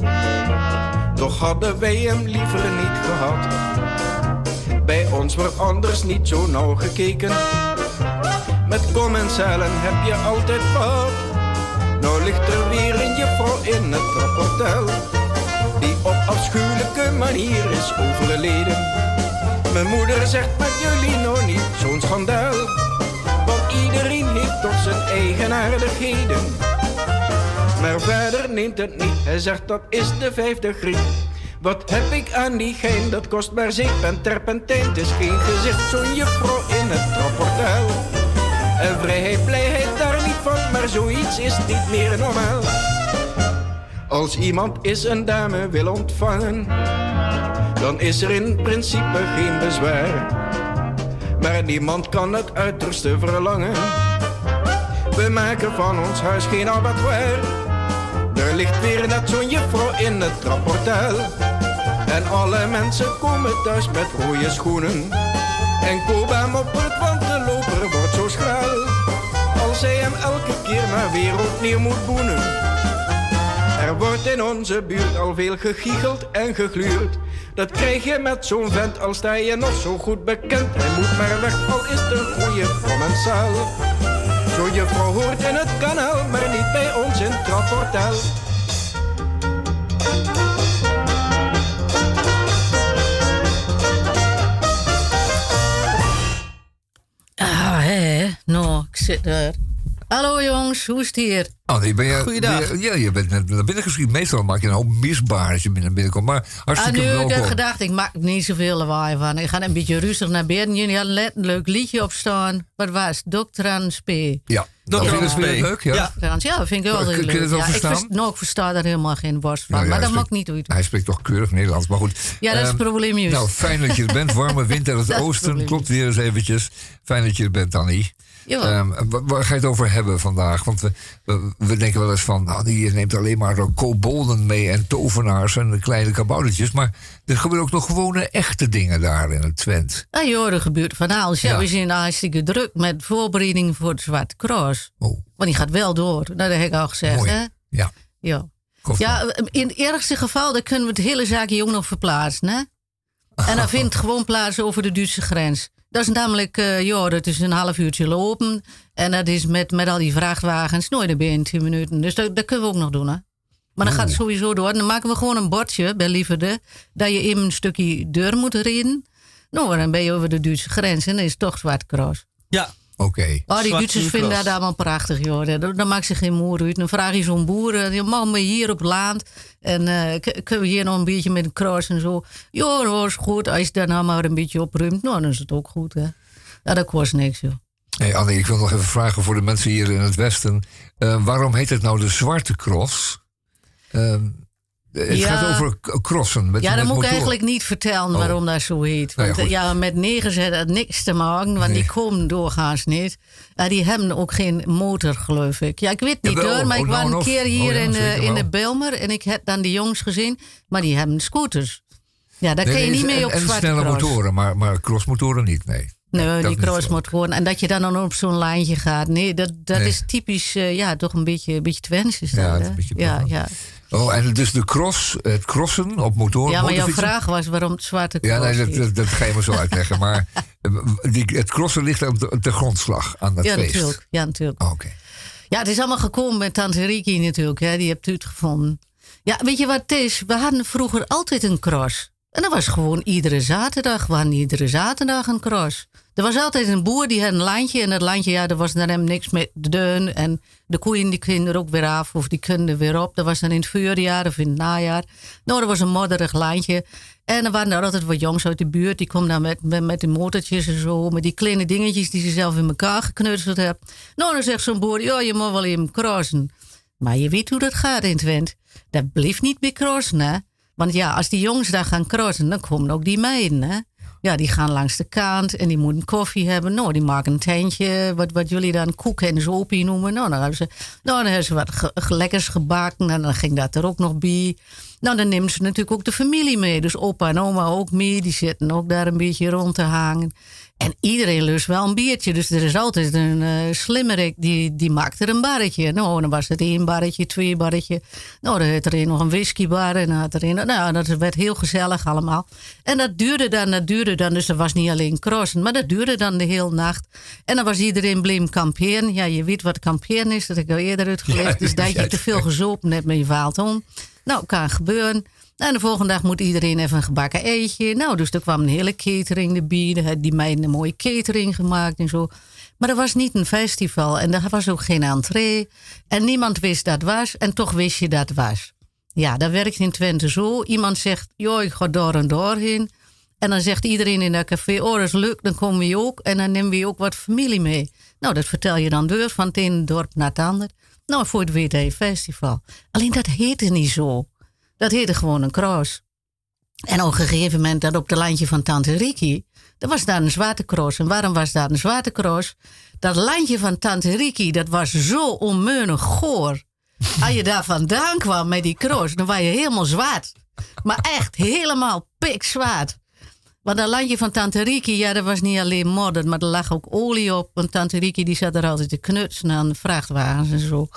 Toch hadden wij hem liever niet gehad. Bij ons wordt anders niet zo nauw gekeken. Met commensalen heb je altijd wat. Nou ligt er weer een juffrouw in het rapportel. Die op afschuwelijke manier is overleden. Mijn moeder zegt met jullie nou niet zo'n schandaal. Want iedereen heeft toch zijn eigenaardigheden. Maar verder neemt het niet, hij zegt dat is de vijfde griep. Wat heb ik aan die gein, dat kost maar zeep en terpentijn. Het is geen gezicht, zo'n juffrouw in het rapportel. En vrijheid, blijheid daar maar zoiets is niet meer normaal. Als iemand is een dame wil ontvangen, dan is er in principe geen bezwaar. Maar niemand kan het uiterste verlangen. We maken van ons huis geen abattoir. Er ligt weer net zo'n juffrouw in het rapportaal. En alle mensen komen thuis met rode schoenen. En koop hem op het want Hij hem elke keer maar weer opnieuw moet boenen. Er wordt in onze buurt al veel gegiegeld en gegluurd. Dat krijg je met zo'n vent al sta je nog zo goed bekend. Hij moet maar weg, al is een goeie commensaal. Zo'n juffrouw hoort in het kanaal, maar niet bij ons in het trapportaal. Ah, hè? Nou, ik zit er. Hallo jongens, hoe is het hier? Oh, nee, ben je, Goeiedag. ben je- ja, je bent net naar binnen geschiet. Meestal maak je een hoop misbaar als je binnen binnenkomt. Maar Ah, hartstikke nu heb ik welkom. gedacht, ik maak niet zoveel lawaai van. Ik ga een beetje rustig naar binnen. Jullie hadden net een leuk liedje op staan. Wat was het? Doctrans P. Ja, P. leuk. Ja. Ja. Ja, dat vind ik wel heel kun je leuk. het wel ja, ik, vers- nou, ik versta daar helemaal geen borst van. Nou ja, maar hij dat spreekt- niet uit. Hij spreekt toch keurig Nederlands, maar goed. Ja, dat is Ehm, het probleem juist. Nou, fijn dat je er bent. Warme wind uit het oosten. probleem. Klopt weer eens eventjes. Fijn dat je er bent, Annie. Ja. Ehm, wa- waar ga je het over hebben vandaag? Want we, we, we denken wel eens van, nou, die neemt alleen maar kobolden mee en tovenaars en kleine kaboutertjes. Maar er gebeuren ook nog gewone echte dingen daar in het Twent. Ah joh, er gebeurt van alles. Ja, Ja. we zijn hartstikke druk met voorbereidingen voor de Zwarte Cross. Oh, Want die gaat wel door. Nou, dat heb ik al gezegd, mooi. hè? Ja, Ja. Ja, in het ergste geval dan kunnen we het hele zaakje ook nog verplaatsen, hè? En dan vindt het gewoon plaats over de Duitse grens. Dat is namelijk, eh ja, dat is een half uurtje lopen. En dat is met, met al die vrachtwagens nooit er binnen 10 minuten. Dus dat, dat kunnen we ook nog doen, hè? Maar dan gaat het sowieso door. Dan maken we gewoon een bordje bij Lieverde. Dat je in een stukje deur moet rijden. Nou, dan ben je over de Duitse grens en dan is het toch Zwarte Cross. Ja, oké. Oh, die Duitsers vinden dat allemaal prachtig, joh. Dat- Dan maakt ze geen moer uit. Dan vraag je zo'n boer, eh, die man je hier op het land. En eh, kunnen we hier nog een beetje met een cross en zo. Ja, dat is goed. Als je daar nou maar een beetje opruimt, nou, dan is het ook goed, hè. Ja, dat kost niks, joh. Hey Anne, ik wil nog even vragen voor de mensen hier in het Westen. Eh, waarom heet het nou de Zwarte Cross? Ehm, het Ja. gaat over crossen. Met, Ja, dan moet ik eigenlijk niet vertellen Oh. waarom dat zo heet. Nou ja, Want eh, ja, met negers heeft dat niks te maken, want Nee. die komen doorgaans niet. Die hebben ook geen motor, geloof ik. Ja, ik weet niet hoor, maar ik oh, was nou een nog. keer hier Oh ja, in, de, zeker in de Belmer en ik heb dan de jongens gezien, maar die hebben scooters. Ja, daar Nee, kun je niet mee en, op en zwarte snelle cross. motoren, maar, maar crossmotoren niet, nee. Nee, dat die cross zo. moet gewoon. En dat je dan dan op zo'n lijntje gaat. Nee, dat, dat Nee. is typisch, eh, ja, toch een beetje, een beetje Twents is dat, Ja, hè? een beetje ja. Oh, en dus de cross, het crossen op motoren. ja, maar jouw vraag was waarom het zwarte cross Ja, nee, dat, dat, dat ga je maar zo uitleggen. Maar eh, die, het crossen ligt aan de, de grondslag, aan dat ja, feest. natuurlijk. Ja, natuurlijk. Oh. Ja, het is allemaal gekomen met Tante Riki natuurlijk. Hè? Die hebt u het gevonden. Ja, weet je wat het is? We hadden vroeger altijd een cross. En dat was gewoon iedere zaterdag. We hadden iedere zaterdag een cross. Er was altijd een boer die had een landje. En dat landje, ja, er was dan hem niks met de deun. En de koeien die kunnen er ook weer af. Of die kunnen er weer op. Dat was dan in het voorjaar of in het najaar. Nou, dat was een modderig landje. En er waren er altijd wat jongens uit de buurt. Die komen dan met, met, met die motortjes en zo. Met die kleine dingetjes die ze zelf in elkaar geknutseld hebben. Nou, dan zegt zo'n boer, ja, je mag wel even crossen. Maar je weet hoe dat gaat in Twent. Dat blijft niet meer crossen, hè. Want ja, als die jongens daar gaan crossen, dan komen ook die meiden, hè. Ja, die gaan langs de kant en die moeten koffie hebben. Nou, die maken een tentje, wat, wat jullie dan koeken en zopie noemen. Nou, dan hebben ze, nou, dan hebben ze wat ge- lekkers gebakken en dan ging dat er ook nog bij. Nou, dan nemen ze natuurlijk ook de familie mee. Dus opa en oma ook mee. Die zitten ook daar een beetje rond te hangen. En iedereen lust wel een biertje. Dus er is altijd een eh slimmerik die, die maakt er een barretje. Nou, dan was het één barretje, twee barretje. Nou, dan had er een nog een whiskybar. En dan had er een, nou, dat werd heel gezellig allemaal. En dat duurde dan, dat duurde dan. Dus dat was niet alleen crossen, maar dat duurde dan de hele nacht. En dan was iedereen bleem kamperen. Ja, je weet wat kamperen is. Dat heb ik al eerder uitgelegd. Ja, dus dat je te veel gezopen hebt met je vaalt om. Nou, kan gebeuren. En de volgende dag moet iedereen even een gebakken eetje. Nou, dus er kwam een hele catering erbij. Dan die meiden een mooie catering gemaakt en zo. Maar er was niet een festival en er was ook geen entree. En niemand wist dat was en toch wist je dat was. Ja, dat werkt in Twente zo. Iemand zegt, joh, ik ga door en door heen. En dan zegt iedereen in dat café, oh, dat is leuk, dan komen we ook. En dan nemen we ook wat familie mee. Nou, dat vertel je dan door van het ene dorp naar het ander. Nou, voor het weet heb je festival. Alleen dat heette niet zo. Dat heette gewoon een cross. En op een gegeven moment, dat op de landje van Tante Riki, er was daar een zwarte cross. En waarom was daar een zwarte cross? Dat landje van Tante Riki, dat was zo onmeunig goor. Als je daar vandaan kwam met die cross, dan was je helemaal zwart. Maar echt helemaal pikzwart. Want dat landje van Tante Riki, ja, dat was niet alleen modder, maar er lag ook olie op. Want Tante Riki die zat er altijd te knutsen aan de vrachtwagens en zo.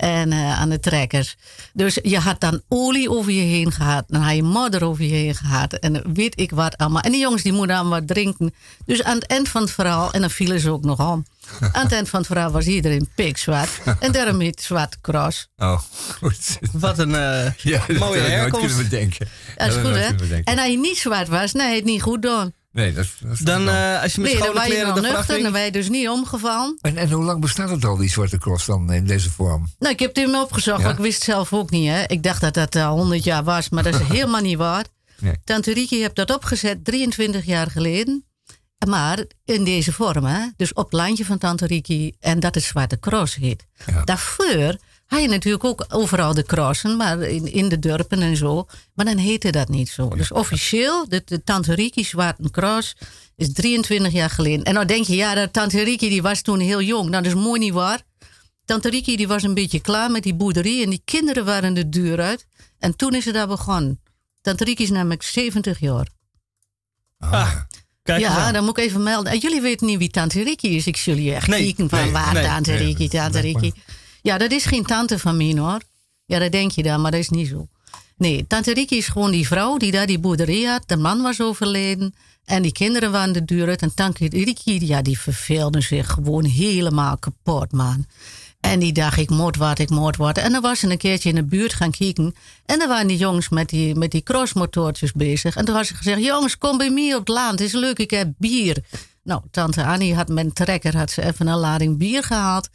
En eh, aan de trekkers. Dus je had dan olie over je heen gehad. Dan had je modder over je heen gehad. En weet ik wat allemaal. En die jongens die moeten allemaal wat drinken. Dus aan het eind van het verhaal, en dan vielen ze ook nog om. Aan het eind van het verhaal was iedereen pikzwart. En daarom heet het Zwarte Cross. Oh, goed. Wat een eh, Ja, dat mooie herkomst. kunnen bedenken. Dat is goed, hè? En als je niet zwart was, nee, het niet goed doen. Nee, dat, dat is Dan, eh, als je met Nee, dan schone kleren wel de vracht nuchter, dan ben je dus niet omgevallen. en, en hoe lang bestaat het al, die Zwarte Cross, dan in deze vorm? Nou, ik heb het hem opgezocht, Ja? ik wist het zelf ook niet. Hè. Ik dacht dat dat al 100 jaar was, maar dat is helemaal niet waar. Nee. Tante Riki heeft dat opgezet 23 jaar geleden. Maar in deze vorm, hè? dus op het landje van Tante Riki. En dat het Zwarte Cross heet. Ja. Daarvoor Hij natuurlijk ook overal de crossen, maar in, in de dorpen en zo. Maar dan heette dat niet zo. Dus officieel, de, de Tante Riki Zwarte Cross is 23 jaar geleden. En dan denk je, ja, dat Tante Riki die was toen heel jong. Nou, dat is mooi niet waar. Tante Riki die was een beetje klaar met die boerderie en die kinderen waren de deur uit. En toen is ze daar begonnen. Tante Riki is namelijk 70 jaar. Ah, kijk eens ja, dan moet ik even melden. En jullie weten niet wie Tante Riki is. Ik zul je echt Nee, van nee, waar nee, Tante Riki, Tante nee, Riki. Ja, dat is geen tante van mij hoor. Ja, dat denk je dan, maar dat is niet zo. Nee, Tante Riki is gewoon die vrouw die daar die boerderij had. De man was overleden. En die kinderen waren de deur uit. En Tante Riki, ja, die verveelde zich gewoon helemaal kapot, man. En die dacht, ik moet wat, ik moet wat. En dan was ze een keertje in de buurt gaan kijken. En dan waren die jongens met die, met die crossmotortjes bezig. En toen had ze gezegd, jongens, kom bij mij op het land. Het is leuk, ik heb bier. Nou, tante Annie had met een trekker had ze even een lading bier gehaald.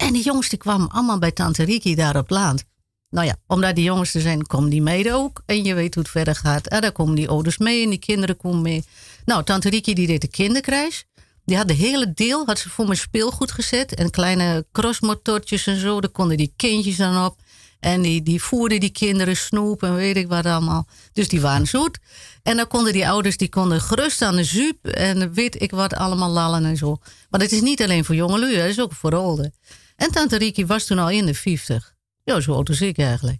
En die jongens die kwamen allemaal bij tante Riki daar op land. Nou ja, omdat die jongens er zijn, komen die mee ook. En je weet hoe het verder gaat. En dan komen die ouders mee en die kinderen komen mee. Nou, tante Riki die deed de kinderkruis. Die had de hele deel had ze voor mijn speelgoed gezet. En kleine crossmotortjes en zo. Daar konden die kindjes dan op. En die, die voerden die kinderen snoep en weet ik wat allemaal. Dus die waren zoet. En dan konden die ouders die konden gerust aan de zuip. En weet ik wat allemaal lallen en zo. Maar het is niet alleen voor jongelui, het is ook voor olden. En tante Riki was toen al in de 50. Ja, zo oud als ik eigenlijk.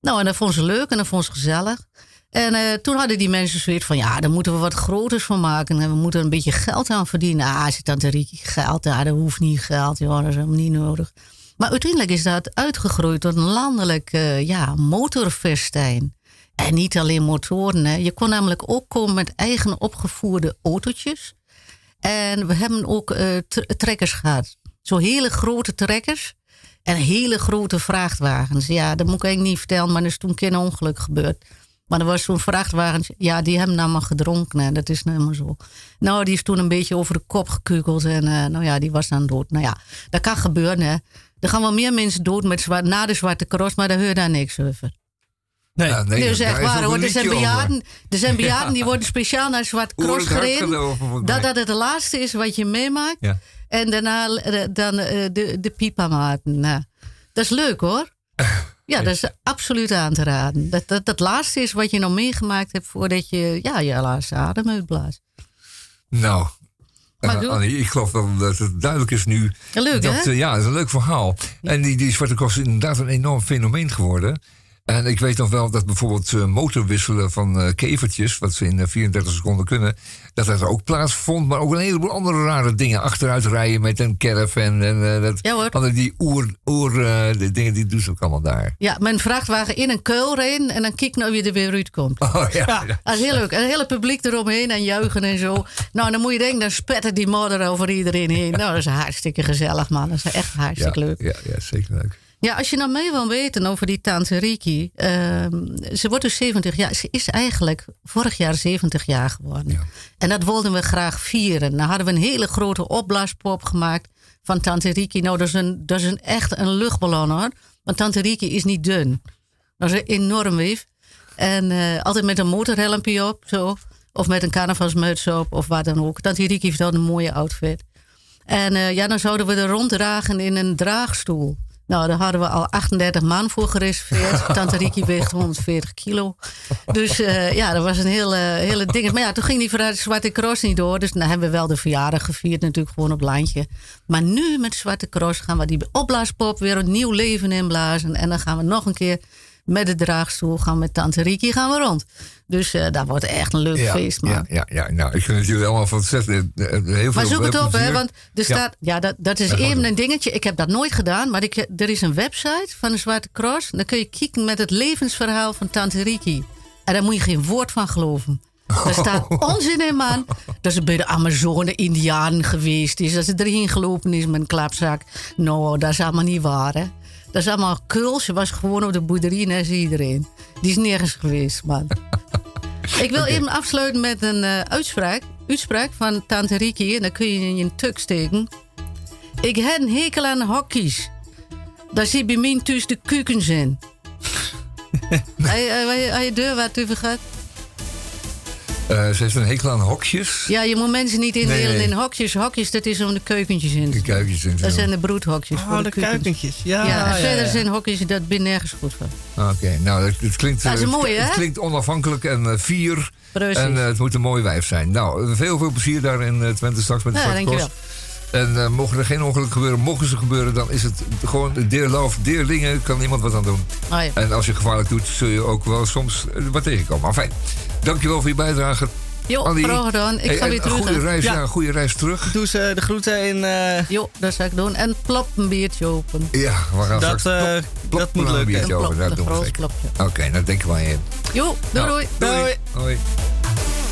Nou, en dat vond ze leuk en dat vond ze gezellig. En eh, toen hadden die mensen zoiets van, ja, daar moeten we wat groters van maken. En we moeten een beetje geld aan verdienen. Ah, zit tante Riki geld, ja, dat hoeft niet geld, joh, dat is helemaal niet nodig. Maar uiteindelijk is dat uitgegroeid tot een landelijk eh, ja, motorfestijn. En niet alleen motoren, hè. je kon namelijk ook komen met eigen opgevoerde autootjes. En we hebben ook t- trekkers gehad. Zo hele grote trekkers. En hele grote vrachtwagens. Ja, dat moet ik eigenlijk niet vertellen, maar er is toen een ongeluk gebeurd. Maar er was zo'n vrachtwagen, ja, die hebben nou maar gedronken. Dat is nou helemaal zo. Nou, die is toen een beetje over de kop gekukeld. En eh, nou ja, die was dan dood. Nou ja, dat kan gebeuren, hè. Er gaan wel meer mensen dood met zwart, na de zwarte cross, maar daar hoor daar niks over. Nee. Ja, nee, is daar echt waar een hoor. Er zijn, bejaarden, er zijn bejaarden die worden speciaal naar Zwarte Oer Cross gereden. Dat dat het laatste is wat je meemaakt. Ja. En daarna eh, dan eh, de, de piepamaten. Nou, dat is leuk hoor. Ja, dat is absoluut aan te raden. Dat, dat dat laatste is wat je nog meegemaakt hebt voordat je ja, je laatste adem uitblaast. Nou, Maar eh, Annie, ik geloof wel dat het duidelijk is nu. Leuk dat, hè? ja, dat is een leuk verhaal. En die, die Zwarte Cross is inderdaad een enorm fenomeen geworden. En ik weet nog wel dat bijvoorbeeld eh, motorwisselen van eh, kevertjes, wat ze in eh, 34 seconden kunnen, dat dat ook plaatsvond. Maar ook een heleboel andere rare dingen. Achteruit rijden met een caravan en eh, dat, Ja, hoor. die oer, oer eh, de dingen, die doen ze ook allemaal daar. Ja, mijn vrachtwagen in een keul rijden en dan kijk nou wie er weer uitkomt. Oh ja, ja. Dat is heel leuk. En het hele publiek eromheen en juichen en zo. Nou, dan moet je denken, dan spettert die modder over iedereen heen. Nou, dat is hartstikke gezellig, man. Dat is echt hartstikke leuk. Ja, ja, zeker leuk. Ja, als je nou mee wil weten over die tante Riki. ehm, ze wordt dus 70 jaar. Ze is eigenlijk vorig jaar 70 jaar geworden. Ja. En dat wilden we graag vieren. Nou hadden we een hele grote opblaaspop gemaakt van tante Riki. Nou, dat is, een, dat is een, echt een luchtballon hoor. Want tante Riki is niet dun. Dat is een enorm wief. En eh, altijd met een motorhelmpje op, zo. Of met een carnavalsmuts op, of wat dan ook. Tante Riki heeft dan een mooie outfit. En eh, ja, dan zouden we er ronddragen in een draagstoel. Nou, daar hadden we al 38 man voor gereserveerd. Tante Riki weegt 140 kilo. Dus eh, ja, dat was een hele, hele ding. Maar ja, toen ging die vanuit Zwarte Cross niet door. Dus dan hebben we wel de verjaardag gevierd, natuurlijk gewoon op landje. Maar nu met Zwarte Cross gaan we die opblaaspop weer een nieuw leven inblazen. En dan gaan we nog een keer met de draagstoel, gaan we met Tante Riki gaan we rond. Dus eh dat wordt echt een leuk Ja, feest, man. ja, ja, ja, nou, ik vind het jullie allemaal van zetten. Heel veel Maar zoek het eh, op, hè, want er staat, ja, dat, dat is even een dingetje. Ik heb dat nooit gedaan, maar ik, er is een website van de Zwarte Cross. Dan kun je kijken met het levensverhaal van Tante Riki. En daar moet je geen woord van geloven. Daar staat onzin in, man. Dat ze bij de Amazone-Indianen geweest is. Dat ze erin gelopen is met een klapzak. Nou, dat is allemaal niet waar, hè. Dat is allemaal kul. Ze was gewoon op de boerderie net als iedereen. Die is nergens geweest, man. Ik wil even afsluiten met een eh, uitspraak, uitspraak van Tante Riki. En dan kun je in je tuk steken. Ik heb een hekel aan hokjes. Daar zit bij mij tussen de kukens in. Hij je deur wat over gaat? Eh, ze heeft een hekel aan hokjes. Ja, je moet mensen niet indelen Nee, nee. in hokjes. Hokjes, dat is om de keukentjes in. De en zo. Dat zijn de broedhokjes. voor Oh, de kuikentjes. Ja, Ja, verder ja. zijn hokjes, dat ben nergens goed van. Oké, nou, het, het klinkt, Dat is eh, mooi, het, hè? het klinkt onafhankelijk en eh, fier. Precies. En het moet een mooi wijf zijn. Nou, veel, veel plezier daar in Twente straks met de Ja, dankjewel. En eh, mogen er geen ongelukken gebeuren, mogen ze gebeuren, dan is het gewoon dear dingen, kan niemand wat aan doen. Oh, ja. En als je gevaarlijk doet, zul je ook wel soms wat tegenkomen. Maar fijn, dankjewel voor je bijdrage. Jo, graag gedaan. Ik Hey, ga weer een terug. goede reis, ja. Goede reis terug. Doe ze de groeten in... eh, Jo, dat zou ik doen. En plop een biertje open. Ja, we gaan dat, straks eh, plop- dat moet een lukken. biertje Een plop, dat een doen we zeker. Oké, nou denken we aan je. Jo, doei Nou, doei. Doei. Wat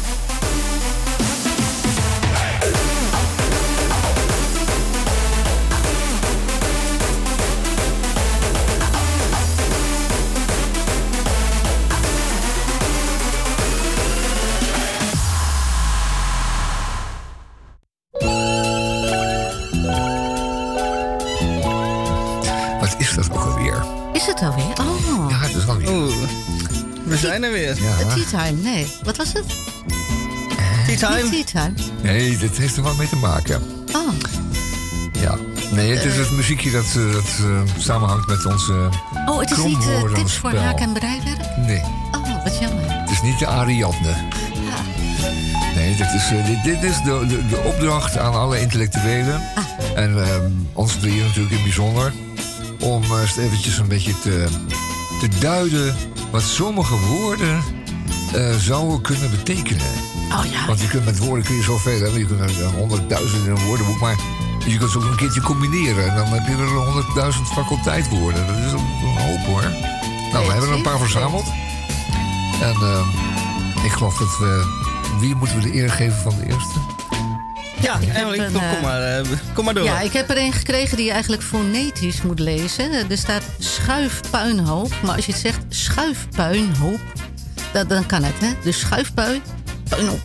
zijn er weer. Ja. tea time. Nee, wat was het? Tea time. Tea time. Nee, dit heeft er wat mee te maken. Oh, Ja. Nee, het is het muziekje dat, eh, dat eh, samenhangt met onze... oh het is niet eh, Kromwoorden tips voor spel. haak en breiwerk? Nee, Oh, wat jammer. het is niet de Ariadne. Ja. Nee, dit is, eh, dit, dit is de, de, de opdracht aan alle intellectuelen. Ah. En ehm ons drieën natuurlijk in het bijzonder. Om eh, eens eventjes een beetje te, te duiden wat sommige woorden eh, zouden kunnen betekenen. Oh ja. Want je kunt met woorden kun je zoveel hebben. Je kunt er honderdduizenden in een woordenboek. Maar je kunt ze ook een keertje combineren. En dan heb je er honderdduizend faculteitwoorden. Dat is een een hoop hoor. Nou, we hebben er een paar verzameld. En ehm, ik geloof dat we... Wie moeten we de eer geven van de eerste? Ja, Emily, een, kom, eh, kom maar, eh, kom maar door. Ja, ik heb er een gekregen die je eigenlijk fonetisch moet lezen. Er staat schuifpuinhoop. Maar als je het zegt schuifpuinhoop, dat, dan kan het, hè? Dus schuifpuin, puinhoop.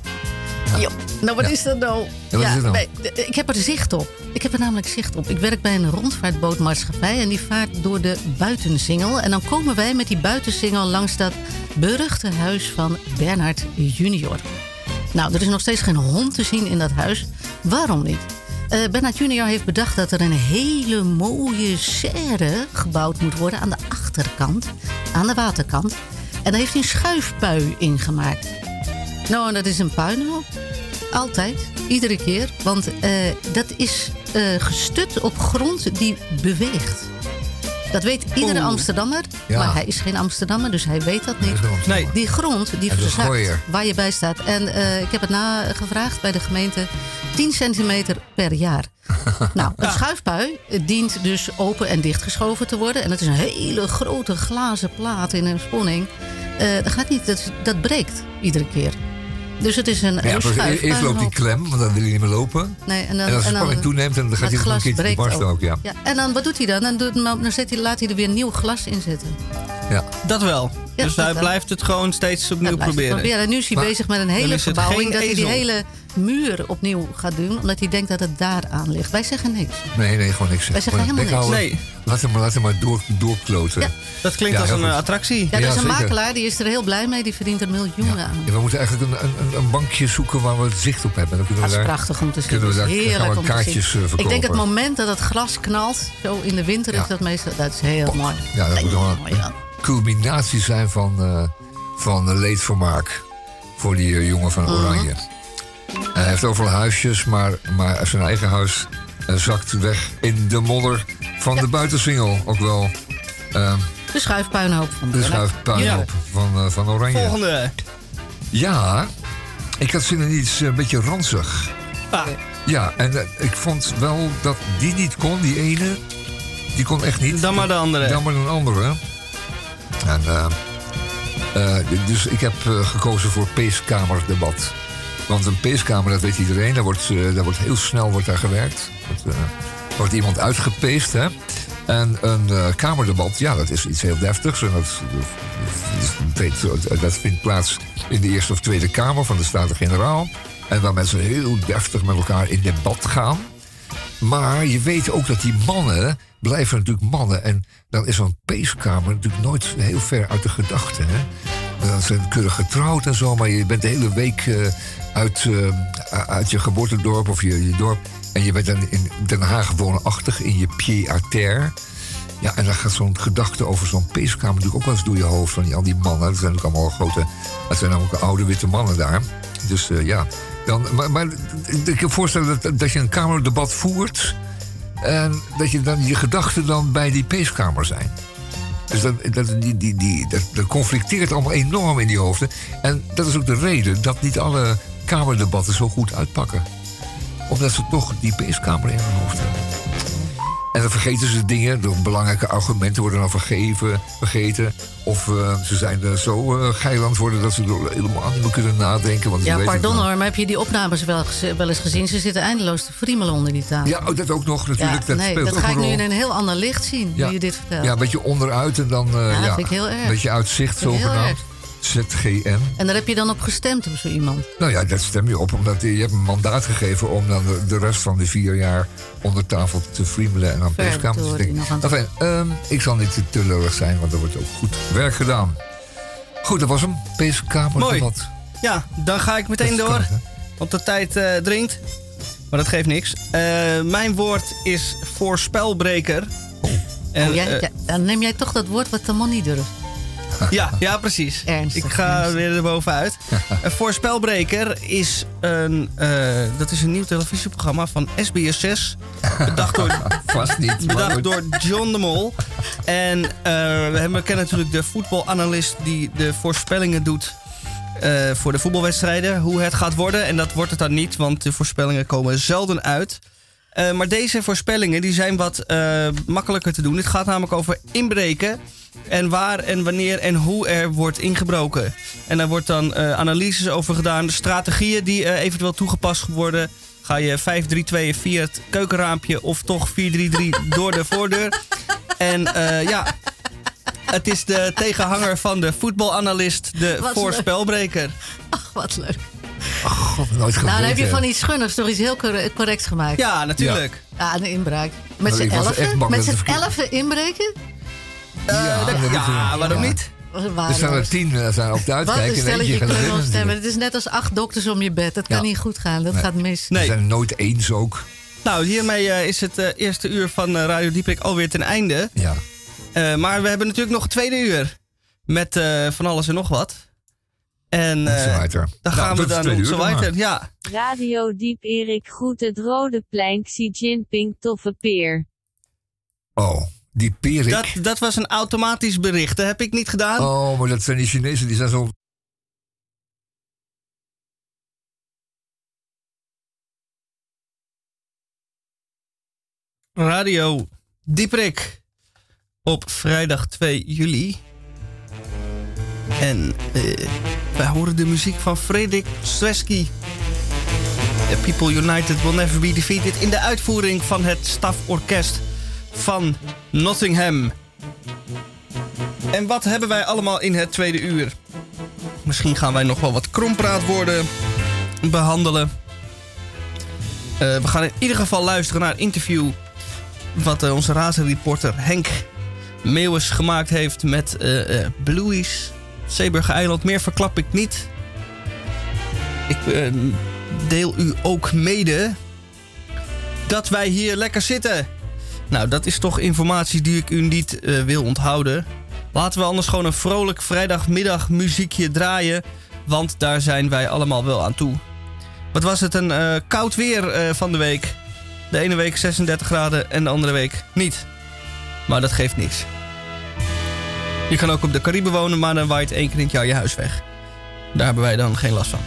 Jo, nou wat Ja. is dat nou? Ja, wat is nou? ik heb er zicht op. Ik heb er namelijk zicht op. Ik werk bij een rondvaartbootmaatschappij en die vaart door de buitensingel. En dan komen wij met die buitensingel langs dat beruchte huis van Bernard junior. Nou, er is nog steeds geen hond te zien in dat huis. Waarom niet? Eh Bernard Junior heeft bedacht dat er een hele mooie serre gebouwd moet worden aan de achterkant, aan de waterkant. En daar heeft hij een schuifpui in gemaakt. Nou, en dat is een puinhoop. Altijd, iedere keer. Want eh, dat is eh, gestut op grond die beweegt. Dat weet iedere Oeh. Amsterdammer. Ja. Maar hij is geen Amsterdammer, dus hij weet dat niet. Nee. Die grond, die verzakt waar je bij staat. En eh, ik heb het nagevraagd bij de gemeente. 10 centimeter per jaar. nou, een schuifpui dient dus open en dichtgeschoven te worden. En dat is een hele grote glazen plaat in een sponning. Eh, dat gaat niet, dat, dat breekt iedere keer. Dus het is een, Ja, een eerst loopt die klem, want dan wil hij niet meer lopen. Nee, en dan, En als de en dan- spanning toeneemt, dan gaat hij nog een keertje barsten ook, ja. ja. En dan, wat doet hij dan? Dan, doet, dan zet hij, laat hij er weer nieuw glas in zitten. ja. Dat wel. Ja, dus dat hij wel. blijft het gewoon steeds opnieuw het proberen. En nu is hij Maar- bezig met een Dan hele verbouwing. Dat hij die hele muur opnieuw gaat doen. Omdat hij denkt dat het daar aan ligt. Wij zeggen niks. Nee, nee, gewoon niks. Wij zeggen helemaal niks. Nee, Laat hem, laat hem maar door, doorkloten. Ja. dat klinkt Ja, als een eh, goed. attractie. Ja, er Ja, is een zeker. makelaar die is er heel blij mee. Die verdient er miljoenen Ja. aan. Ja, we moeten eigenlijk een, een, een bankje zoeken waar we het zicht op hebben. Dan kunnen Dat we is daar, prachtig om te zien. kunnen we Dat daar- gaan heerlijk om kaartjes, zien. eh, Ik denk het verkopen. moment dat het glas knalt, zo in de winter Ja. is dat meestal, dat is heel mooi. Ja, dat moet wel een ja. culminatie zijn van, eh van eh, leedvermaak voor die eh, jongen van Mhm. Oranje. Hij heeft overal huisjes, maar, maar zijn eigen huis eh, zakt weg in de modder van de buitensingel. Ook wel eh, De schuifpuinhoop van de Bernard. schuifpuinhoop van, eh, van Oranje. Volgende. Ja, ik had zin in iets eh, een beetje ranzig. Ah, Ja, en ik vond wel dat die niet kon, die ene. Die kon echt niet. dan maar de andere. Dan maar een andere. En, eh, eh, dus ik heb gekozen voor peeskamerdebat. Want een peeskamer, dat weet iedereen. Daar wordt, eh, wordt heel snel wordt daar gewerkt. Wordt, eh, wordt iemand uitgepeest, hè. En een eh, kamerdebat, ja, dat is iets heel deftigs. En dat, vindt plaats in de Eerste of Tweede Kamer van de Staten-Generaal. En waar mensen heel deftig met elkaar in debat gaan. Maar je weet ook dat die mannen blijven natuurlijk mannen. En dan is zo'n peeskamer natuurlijk nooit heel ver uit de gedachte. Hè? dan zijn keurig getrouwd en zo, maar je bent de hele week uit, eh, uit je geboortedorp of je, je dorp. En je bent dan in Den Haag woonachtig in je pied à terre. Ja, en dan gaat zo'n gedachte over zo'n peeskamer natuurlijk ook wel eens door je hoofd. Van die, al die mannen, dat zijn ook allemaal grote... Dat zijn namelijk oude witte mannen daar. Dus eh, ja, dan, maar, maar ik kan voorstellen dat, dat je een kamerdebat voert... en dat je dan je gedachten dan bij die peeskamer zijn. Dus dat, dat, die, die, die, dat, dat conflicteert allemaal enorm in die hoofden. En dat is ook de reden dat niet alle kamerdebatten zo goed uitpakken. Omdat ze toch die peeskamer in hun hoofd hebben. En dan vergeten ze dingen, de belangrijke argumenten worden dan vergeven, vergeten. Of eh, ze zijn er zo uh, geiland worden dat ze er helemaal niet meer kunnen nadenken. Want Ja, pardon hoor, maar heb je die opnames wel, wel eens gezien? Ze zitten eindeloos te friemelen onder die tafel. Ja, oh, dat ook nog natuurlijk. Ja, dat nee, speelt dat ook ga ik nu in een heel ander licht zien, Ja. nu je dit vertelt. Ja, een beetje onderuit en dan... eh, Ja, dat ja, vind ik heel erg. Een beetje uitzicht, zogenaamd. ZGN. En daar heb je dan op gestemd, op zo iemand. Nou ja, dat stem je op, omdat je, je hebt een mandaat gegeven om dan de, de rest van de vier jaar onder tafel te friemelen en aan peeskamers te denken. toe. Enfin, ehm, ik zal niet te teleurig zijn, want er wordt ook goed werk gedaan. Goed, dat was hem. Peeskamer. Mooi. Wat. Ja, dan ga ik meteen door. Want de tijd eh, dringt. Maar dat geeft niks. Eh, mijn woord is voorspelbreker. En, Oh, jij- eh, ja, dan neem jij toch dat woord wat de man niet durft. ja, ja, precies. Ernstig, ik ga ernstig. weer erbovenuit. een voorspelbreker is een, eh, dat is een nieuw televisieprogramma van SBS6. Bedacht door, Vast niet. bedacht door John de Mol. En eh, we kennen natuurlijk de voetbalanalist die de voorspellingen doet eh, voor de voetbalwedstrijden. Hoe het gaat worden. En dat wordt het dan niet, want de voorspellingen komen zelden uit. Eh, maar deze voorspellingen die zijn wat eh, makkelijker te doen. Het gaat namelijk over inbreken. En waar en wanneer en hoe er wordt ingebroken. En daar wordt dan eh, analyses over gedaan. De strategieën die eventueel toegepast worden. Ga je 5-3-2 via het keukenraampje of toch 4-3-3 door de voordeur. En ja, het is de tegenhanger van de voetbalanalist, de Wat voorspelbreker. Ach, wat leuk. God, nooit Nou, dan heb je van iets schunnigs toch iets heel corre- corrects gemaakt. Ja, natuurlijk. Ja, een inbraak. Met Maar z'n elfen? Met z'n het elfen inbreken? Ja, Eh, dat de- is ja, een- waarom ja. niet? Wat Er staan er tien eh, zijn op de Wat een uitkijk en eentje stelletje gaat erin knulstemmen. natuurlijk. Het is net als acht dokters om je bed. Dat kan Ja. niet goed gaan. Dat Nee. gaat mis. We Nee. zijn het nooit eens ook. Nou, hiermee eh, is het eh, eerste uur van Radio Dieprik alweer ten einde. Ja. Eh, maar we hebben natuurlijk nog een tweede uur. Met eh, van alles en nog wat. En eh dan Nou, gaan we dan zo weiter. Ja, Radio Diep Erik groet het rode plein Xi Jinping toffe peer. Oh, die perik. dat, dat was een automatisch bericht. Dat heb ik niet gedaan. Oh, maar dat zijn die Chinezen, die zijn zo... Radio Dieprik. Op vrijdag 2 juli. En eh, wij horen de muziek van Frederik Streski. The People United Will Never Be Defeated. In de uitvoering van het staforkest van Nottingham. En wat hebben wij allemaal in het tweede uur? Misschien gaan wij nog wel wat krompraatwoorden behandelen. Eh, we gaan in ieder geval luisteren naar een interview wat eh, onze razenreporter Henk Meeuwis gemaakt heeft met eh eh Bluey's Zeeburger Eiland. Meer verklap ik niet. Ik eh, deel u ook mede dat wij hier lekker zitten. Nou, dat is toch informatie die ik u niet eh, wil onthouden. Laten we anders gewoon een vrolijk vrijdagmiddag muziekje draaien. Want daar zijn wij allemaal wel aan toe. Wat was het een eh, koud weer van de week? De ene week 36 graden en de andere week niet. Maar dat geeft niks. Je kan ook op de Cariben wonen, maar dan waait één keer in het jaar je huis weg. Daar hebben wij dan geen last van.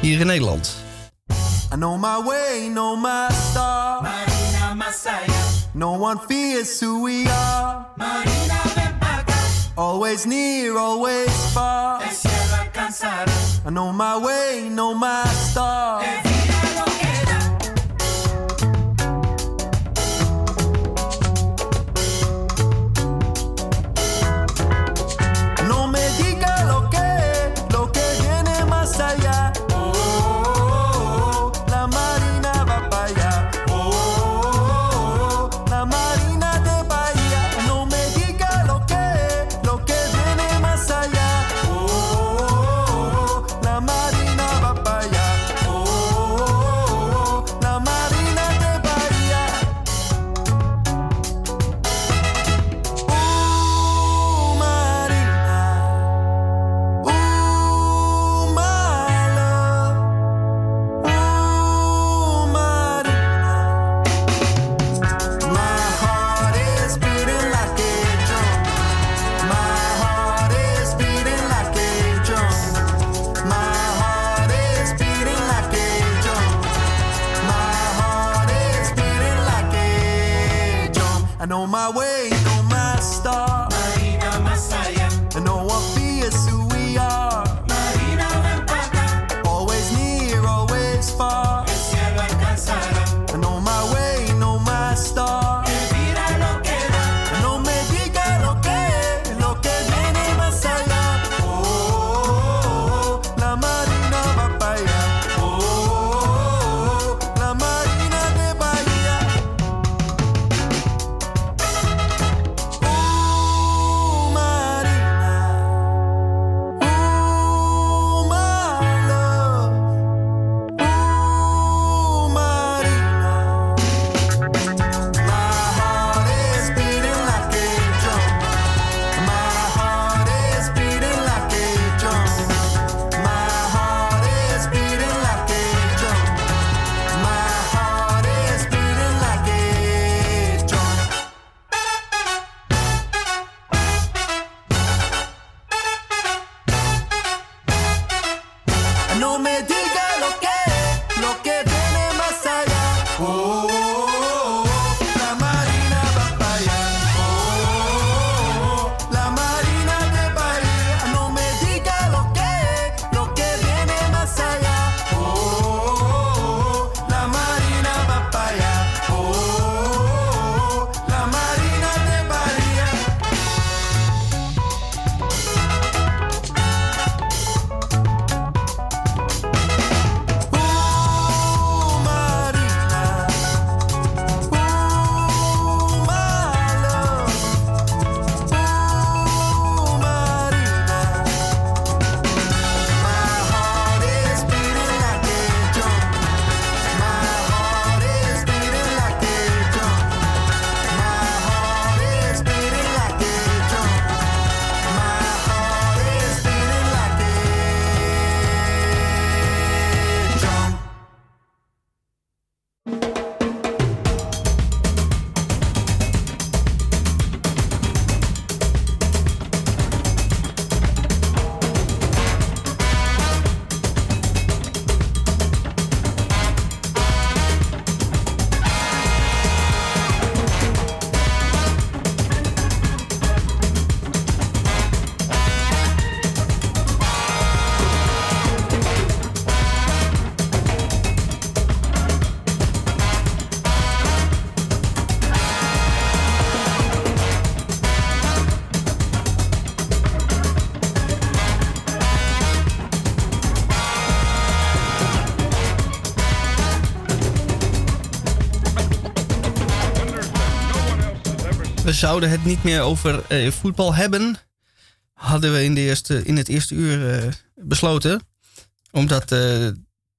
Hier in Nederland. I know my way, know my star. Marina Masaya. No one fears who we are. Marina Always near, always far. I know my way, know my star. My way, zouden het niet meer over eh, voetbal hebben. Hadden we in, de eerste, in het eerste uur eh, besloten. Omdat eh,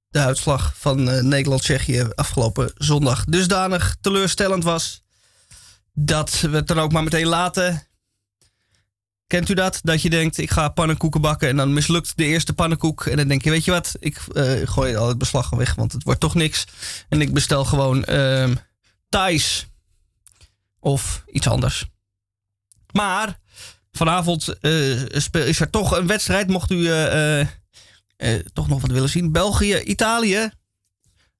de uitslag van Nederland-Tsjechië afgelopen zondag dusdanig teleurstellend was. Dat we het dan ook maar meteen laten. Kent u dat? Dat je denkt, ik ga pannenkoeken bakken en dan mislukt de eerste pannenkoek. En dan denk je, weet je wat, ik gooi al het beslag weg, want het wordt toch niks. En ik bestel gewoon ehm Thais of iets anders. Maar vanavond speel- is er toch een wedstrijd, mocht u eh, eh, toch nog wat willen zien. België-Italië.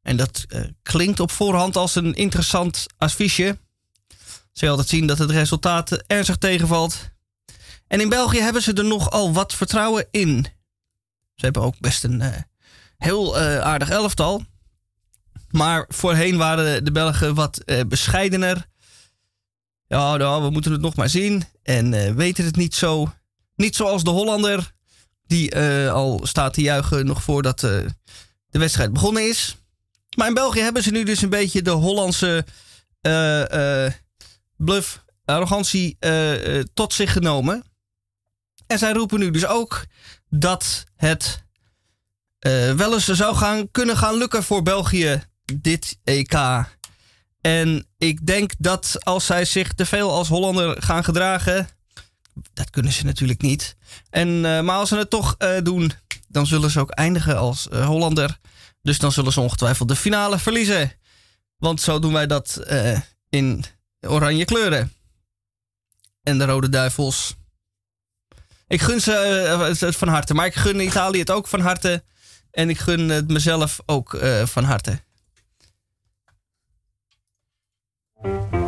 En dat klinkt op voorhand als een interessant affiche. Je altijd zien dat het resultaat ernstig tegenvalt. En in België hebben ze er nogal wat vertrouwen in. Ze hebben ook best een heel aardig elftal. Maar voorheen waren de Belgen wat bescheidener. Ja, nou, we moeten het nog maar zien. En eh, weten het niet zo. Niet zoals de Hollander. Die eh, al staat te juichen nog voordat eh, de wedstrijd begonnen is. Maar in België hebben ze nu dus een beetje de Hollandse bluff, arrogantie tot zich genomen. En zij roepen nu dus ook dat het wel eens zou gaan, kunnen gaan lukken voor België dit EK. En ik denk dat als zij zich te veel als Hollander gaan gedragen, dat kunnen ze natuurlijk niet. En, eh, maar als ze het toch eh, doen, dan zullen ze ook eindigen als eh, Hollander. Dus dan zullen ze ongetwijfeld de finale verliezen. Want zo doen wij dat in oranje kleuren. En de Rode Duivels. Ik gun ze het- van harte. Maar ik gun Italië het ook van harte. En ik gun het mezelf ook van harte. Thank you.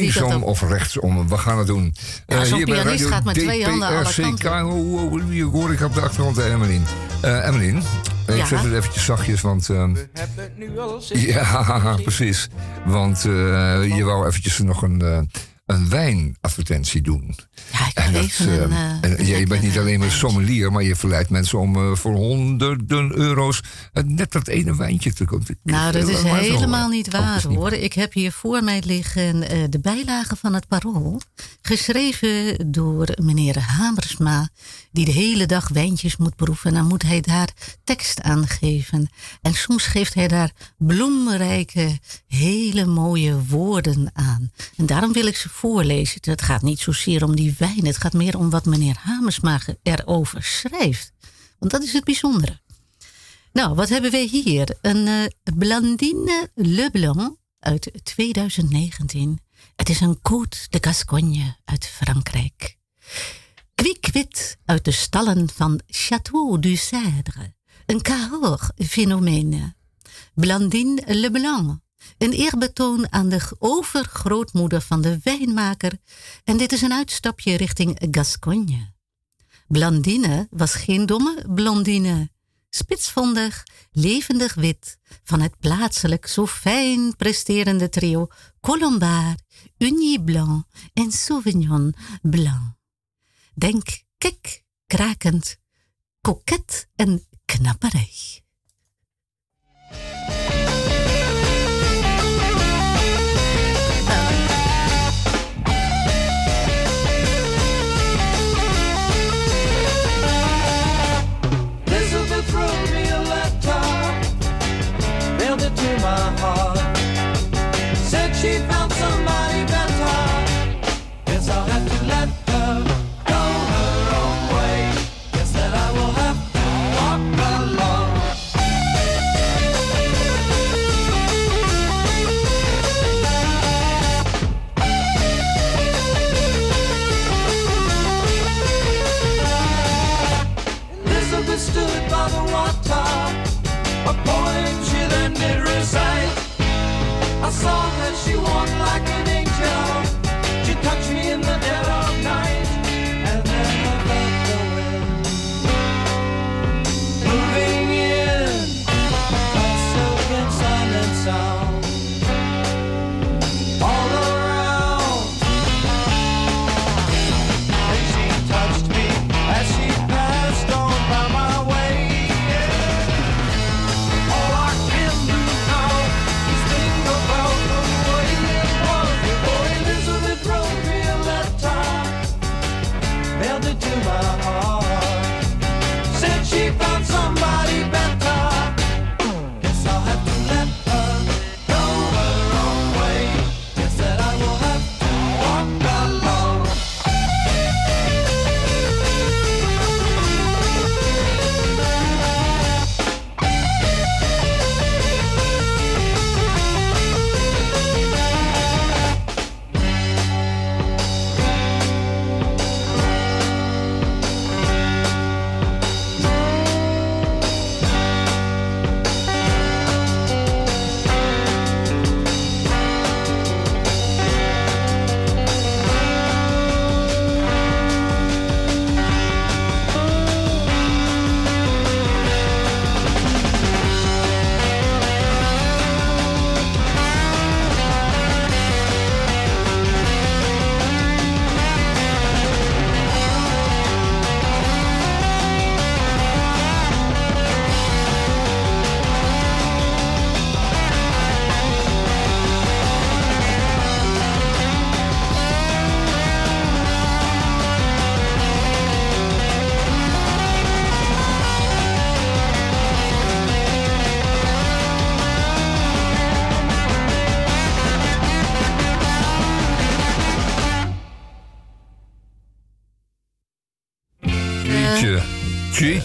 Linksom of rechtsom, we gaan het doen. Ja, Eh, hier bij Radio gaat met twee handen alle DPRCK. kanten. Hier hoor ik op de achtergrond eh, Emmeline. Eh Emmeline, ik zet het eventjes zachtjes, want... ehm, We hebben nu al ja, precies. Want eh, je wou eventjes nog een, eh, een wijnadvertentie doen. Ja, ik En wil dat, even een, eh, eh, en een ja, je bent niet eh, alleen maar sommelier, maar je verleidt mensen om eh, voor honderden euro's eh, net dat ene wijntje te kopen. Nou, dat is maar zo helemaal niet waar is niet hoor. Ik heb hier voor mij liggen eh, de bijlage van het Parool. Geschreven door meneer Hamersma, die de hele dag wijntjes moet proeven. En dan moet hij daar tekst aan geven. En soms geeft hij daar bloemrijke, hele mooie woorden aan. En daarom wil ik ze voorlezen. Het gaat niet zozeer om die wijn, het gaat meer om wat meneer Hamersma erover schrijft. Want dat is het bijzondere. Nou, wat hebben wij hier? Een eh, Blandine Leblanc uit 2019. Het is een Côte de Gascogne uit Frankrijk. Kwiekwit uit de stallen van Château du Cèdre. Een Cahors-fenomeen. Blandine Leblanc. Een eerbetoon aan de overgrootmoeder van de wijnmaker. En dit is een uitstapje richting Gascogne. Blandine was geen domme blondine. Spitsvondig, levendig wit van het plaatselijk zo fijn presterende trio Colombard, Ugny Blanc en Sauvignon Blanc. Denk kik, krakend, koket en knapperig.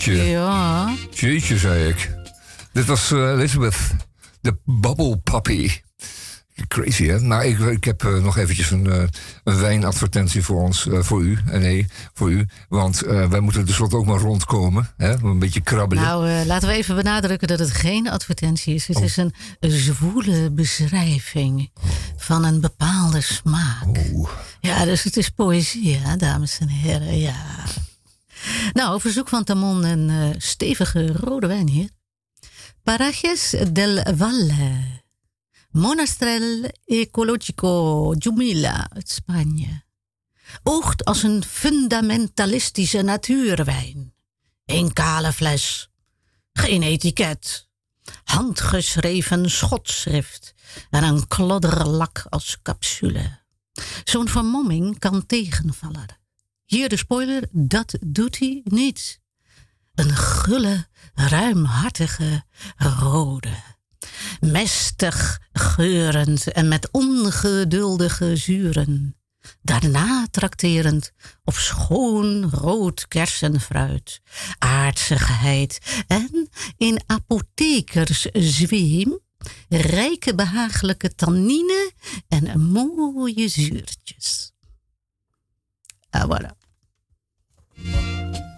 Jeetje, Ja, jeetje, zei ik. Dit was eh, Elizabeth, de Bubble Puppy. Crazy, hè? Nou, ik, ik heb uh, nog eventjes een, uh, een wijnadvertentie voor ons, uh, voor u. nee, voor u. Want wij moeten tenslotte ook maar rondkomen. Hè? Een beetje krabbelen. Nou, laten we even benadrukken dat het geen advertentie is. Het oh. is een zwoele beschrijving van een bepaalde smaak. Oh. Ja, dus het is poëzie, hè, dames en heren. Ja. Nou, verzoek van Tamon een stevige rode wijn hier. Parajes del Valle. Monastrel Ecologico Jumila uit Spanje. Oogt als een fundamentalistische natuurwijn. Een kale fles, geen etiket, handgeschreven schotschrift en een klodderlak als capsule. Zo'n vermomming kan tegenvallen. Hier de spoiler, dat doet hij niet. Een gulle, ruimhartige rode mestig geurend en met ongeduldige zuren. Daarna trakterend op schoon rood kersenfruit, aardsigheid en in apothekerszweem rijke behagelijke tannine en mooie zuurtjes. Ah, voilà. Hendrik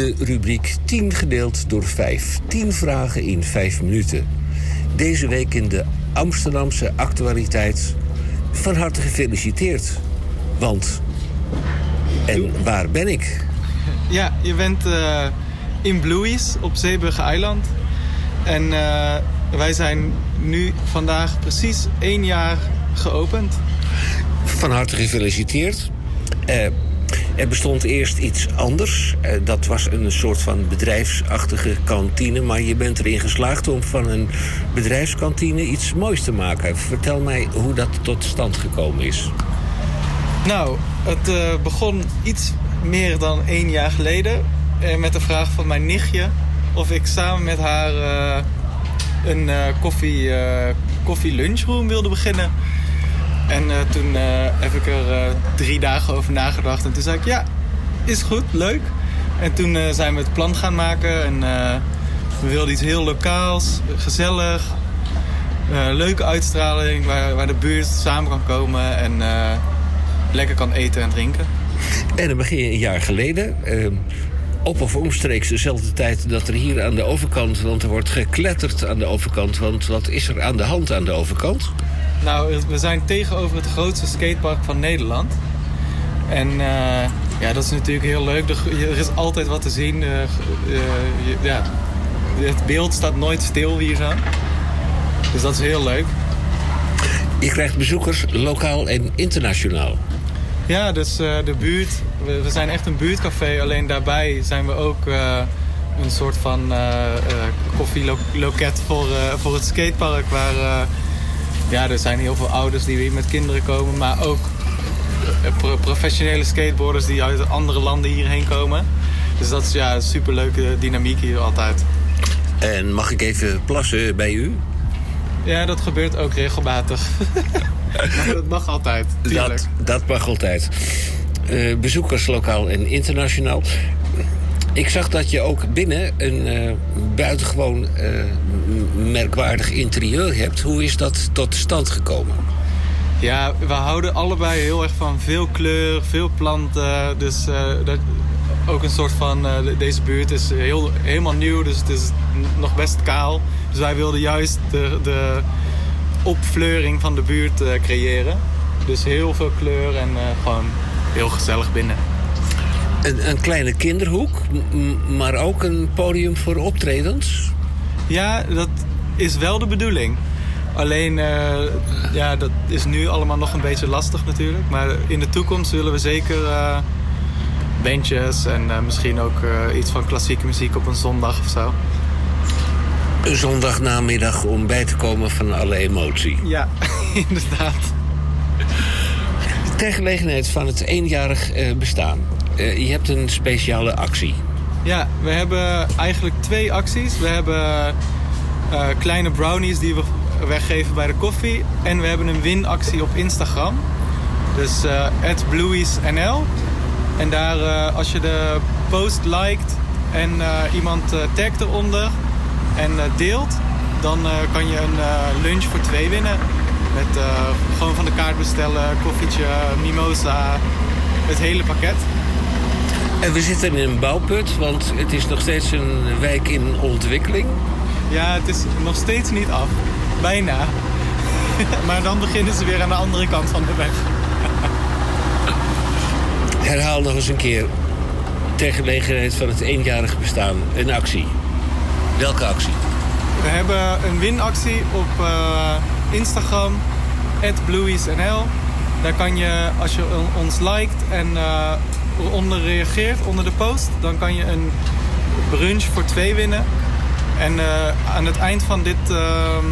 de rubriek 10 gedeeld door 5. 10 vragen in 5 minuten. Deze week in de Amsterdamse actualiteit. Van harte gefeliciteerd. Want. En waar ben ik? Ja, je bent uh, in Bluey's op Zeeburger Eiland. En uh, wij zijn nu vandaag precies één jaar geopend. Van harte gefeliciteerd. Uh, Er bestond eerst iets anders. Eh, dat was een soort van bedrijfsachtige kantine. Maar je bent erin geslaagd om van een bedrijfskantine iets moois te maken. Vertel mij hoe dat tot stand gekomen is. Nou, het eh, begon iets meer dan één jaar geleden. eh, met de vraag van mijn nichtje of ik samen met haar een koffie, koffie lunchroom wilde beginnen. En eh, toen eh, heb ik er eh, drie dagen over nagedacht. En toen zei ik, ja, is goed, leuk. En toen zijn we het plan gaan maken. En we wilden iets heel lokaals, gezellig. leuke uitstraling waar, waar de buurt samen kan komen. En lekker kan eten en drinken. En dan begin je een jaar geleden. eh, op of omstreeks dezelfde tijd dat er hier aan de overkant... want er wordt gekletterd aan de overkant. Want wat is er aan de hand aan de overkant? Nou, we zijn tegenover het grootste skatepark van Nederland. En eh, ja, dat is natuurlijk heel leuk. Er, is altijd wat te zien. Eh, eh, je- ja, het beeld staat nooit stil hier zo. Dus dat is heel leuk. Je krijgt bezoekers lokaal en internationaal. Ja, dus de buurt. We, we zijn echt een buurtcafé. Alleen daarbij zijn we ook een soort van eh, koffieloket voor, voor het skatepark. Waar ja, er zijn heel veel ouders die weer met kinderen komen. Maar ook eh, pro- professionele skateboarders die uit andere landen hierheen komen. Dus dat is ja, een superleuke dynamiek hier altijd. En mag ik even plassen bij u? Ja, dat gebeurt ook regelmatig. dat mag altijd, tuurlijk. Dat, dat mag altijd. Eh, bezoekers lokaal en internationaal. Ik zag dat je ook binnen een eh, buitengewoon eh, merkwaardig interieur hebt. Hoe is dat tot stand gekomen? Ja, we houden allebei heel erg van veel kleur, veel planten. Dus eh, dat, ook een soort van... de- deze buurt is heel, helemaal nieuw, dus het is nog best kaal. Dus wij wilden juist de, de opfleuring van de buurt creëren. Dus heel veel kleur en gewoon heel gezellig binnen. Een, een kleine kinderhoek, maar ook een podium voor optredens. Ja, dat is wel de bedoeling. Alleen, eh, ja, dat is nu allemaal nog een beetje lastig natuurlijk. Maar in de toekomst willen we zeker eh, bandjes en eh, misschien ook iets van klassieke muziek op een zondag of zo. Een zondagnamiddag om bij te komen van alle emotie. Ja, inderdaad. Ter gelegenheid van het eenjarig bestaan. Eh, je hebt een speciale actie. Ja, we hebben eigenlijk twee acties. We hebben eh, kleine brownies die we weggeven bij de koffie. En we hebben een winactie op Instagram. Dus eh @bluiesnl. En daar, als je de post liked en iemand tagt eronder en deelt... dan kan je een lunch voor twee winnen. Met gewoon van de kaart bestellen, koffietje, mimosa, het hele pakket. En we zitten in een bouwput, want het is nog steeds een wijk in ontwikkeling. Ja, het is nog steeds niet af. Bijna. maar dan beginnen ze weer aan de andere kant van de weg. Herhaal nog eens een keer, ter gelegenheid van het eenjarig bestaan, een actie. Welke actie? We hebben een winactie op eh, Instagram, @bluiesnl. Daar kan je, als je on- ons liked en eh onder reageert, onder de post... dan kan je een brunch voor twee winnen. En eh, aan het eind van dit ehm,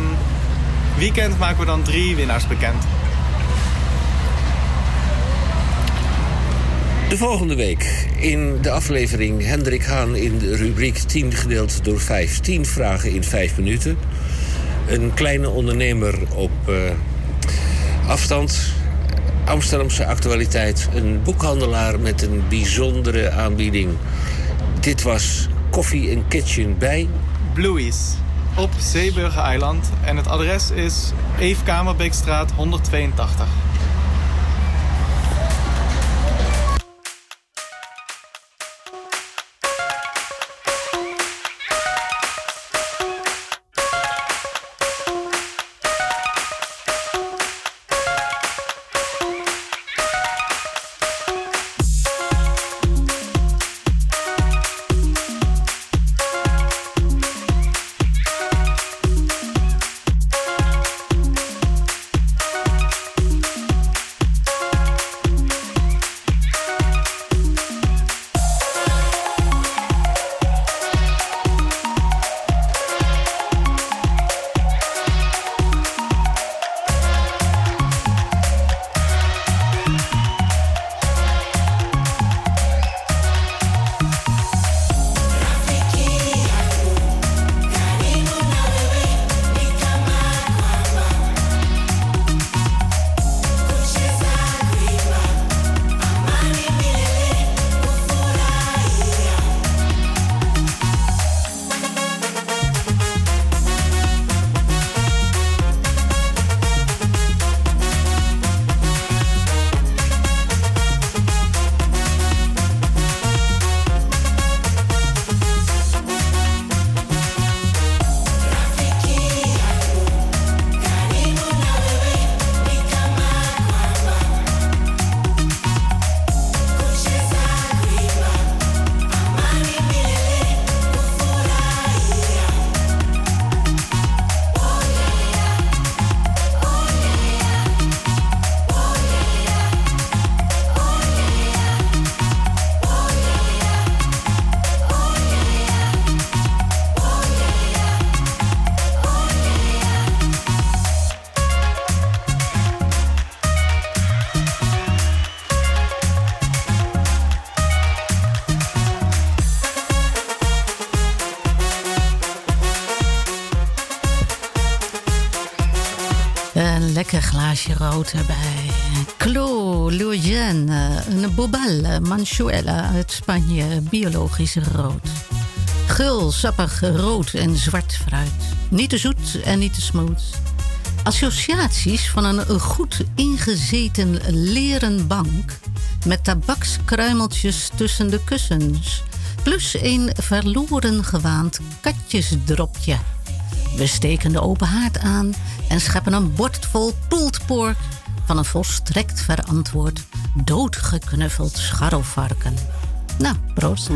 weekend maken we dan drie winnaars bekend. De volgende week in de aflevering Hendrik Haan in de rubriek 10 gedeeld door 5. 10 vragen in 5 minuten. Een kleine ondernemer op eh, afstand. Amsterdamse actualiteit. Een boekhandelaar met een bijzondere aanbieding. Dit was Koffie en Kitchen bij Blueies op Zeeburger-eiland. En het adres is Eve Kamerbeekstraat 182. Rood erbij. Clos, Loujain, een Bobal, Manchuela uit Spanje, biologisch rood. Gul, sappig, rood en zwart fruit. Niet te zoet en niet te smooth. Associaties van een goed ingezeten leren bank... met tabakskruimeltjes tussen de kussens... plus een verloren gewaand katjesdropje. We steken de open haard aan en scheppen een bord vol pulled pork... van een volstrekt verantwoord, doodgeknuffeld scharrelvarken. Nou, proost.